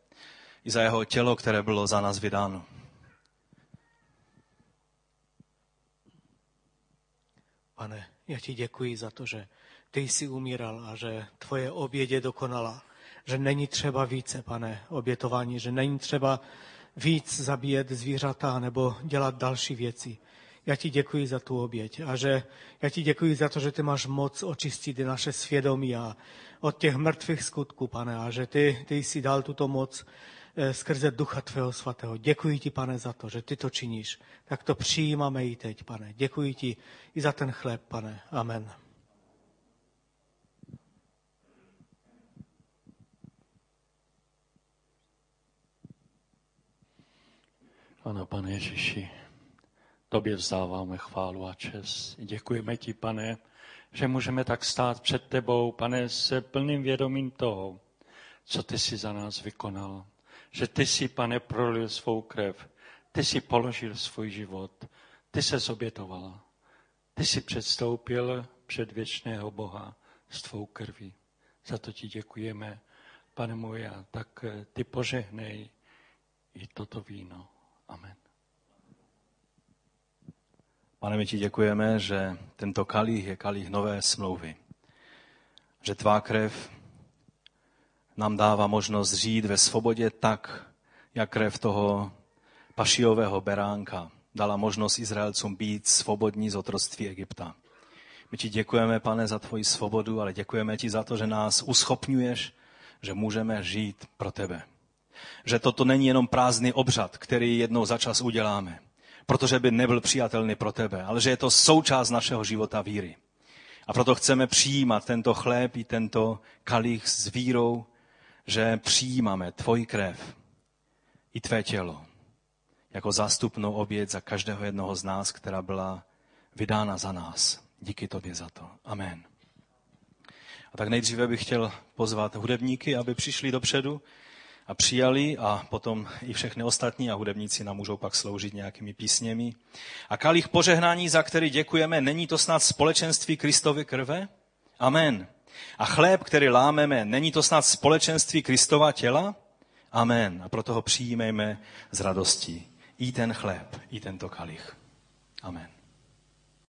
i za jeho tělo, které bylo za nás vydáno. Pane, já ti děkuji za to, že ty jsi umíral a že tvoje oběť je dokonala. Že není třeba více, pane, obětování, že není třeba víc zabíjet zvířata nebo dělat další věci. Já ti děkuji za tu oběť a že já ti děkuji za to, že ty máš moc očistit naše svědomí a od těch mrtvých skutků, pane, a že ty, ty jsi dal tuto moc skrze Ducha Tvého Svatého. Děkuji ti, pane, za to, že ty to činíš. Tak to přijímáme i teď, pane. Děkuji ti i za ten chléb, pane. Amen. Ano, pane Ježíši, tobě vzdáváme chválu a čest. Děkujeme ti, pane, že můžeme tak stát před tebou, pane, se plným vědomím toho, co ty jsi za nás vykonal. Že ty jsi, pane, prolil svou krev, ty jsi položil svůj život, ty se zobětoval. Ty jsi předstoupil před věčného Boha s tvou krví. Za to ti děkujeme, pane můj, a tak ty požehnej i toto víno. Amen. Pane, my ti děkujeme, že tento kalich je kalich nové smlouvy. Že tvá krev nám dává možnost žít ve svobodě tak, jak krev toho pašiového beránka dala možnost Izraelcům být svobodní z otroctví Egypta. My ti děkujeme, pane, za tvoji svobodu, ale děkujeme ti za to, že nás uschopňuješ, že můžeme žít pro tebe. Že toto není jenom prázdný obřad, který jednou za čas uděláme, protože by nebyl přijatelný pro tebe, ale že je to součást našeho života víry. A proto chceme přijímat tento chléb i tento kalich s vírou, že přijímáme tvoji krev i tvé tělo jako zástupnou oběť za každého jednoho z nás, která byla vydána za nás. Díky tobě za to. Amen. A tak nejdříve bych chtěl pozvat hudebníky, aby přišli dopředu a přijali a potom i všechny ostatní a hudebníci nám můžou pak sloužit nějakými písněmi. A kalich požehnání, za který děkujeme, není to snad společenství Kristovy krve? Amen. A chléb, který lámeme, není to snad společenství Kristova těla? Amen. A proto ho přijímejme s radostí. I ten chléb, i tento kalich. Amen.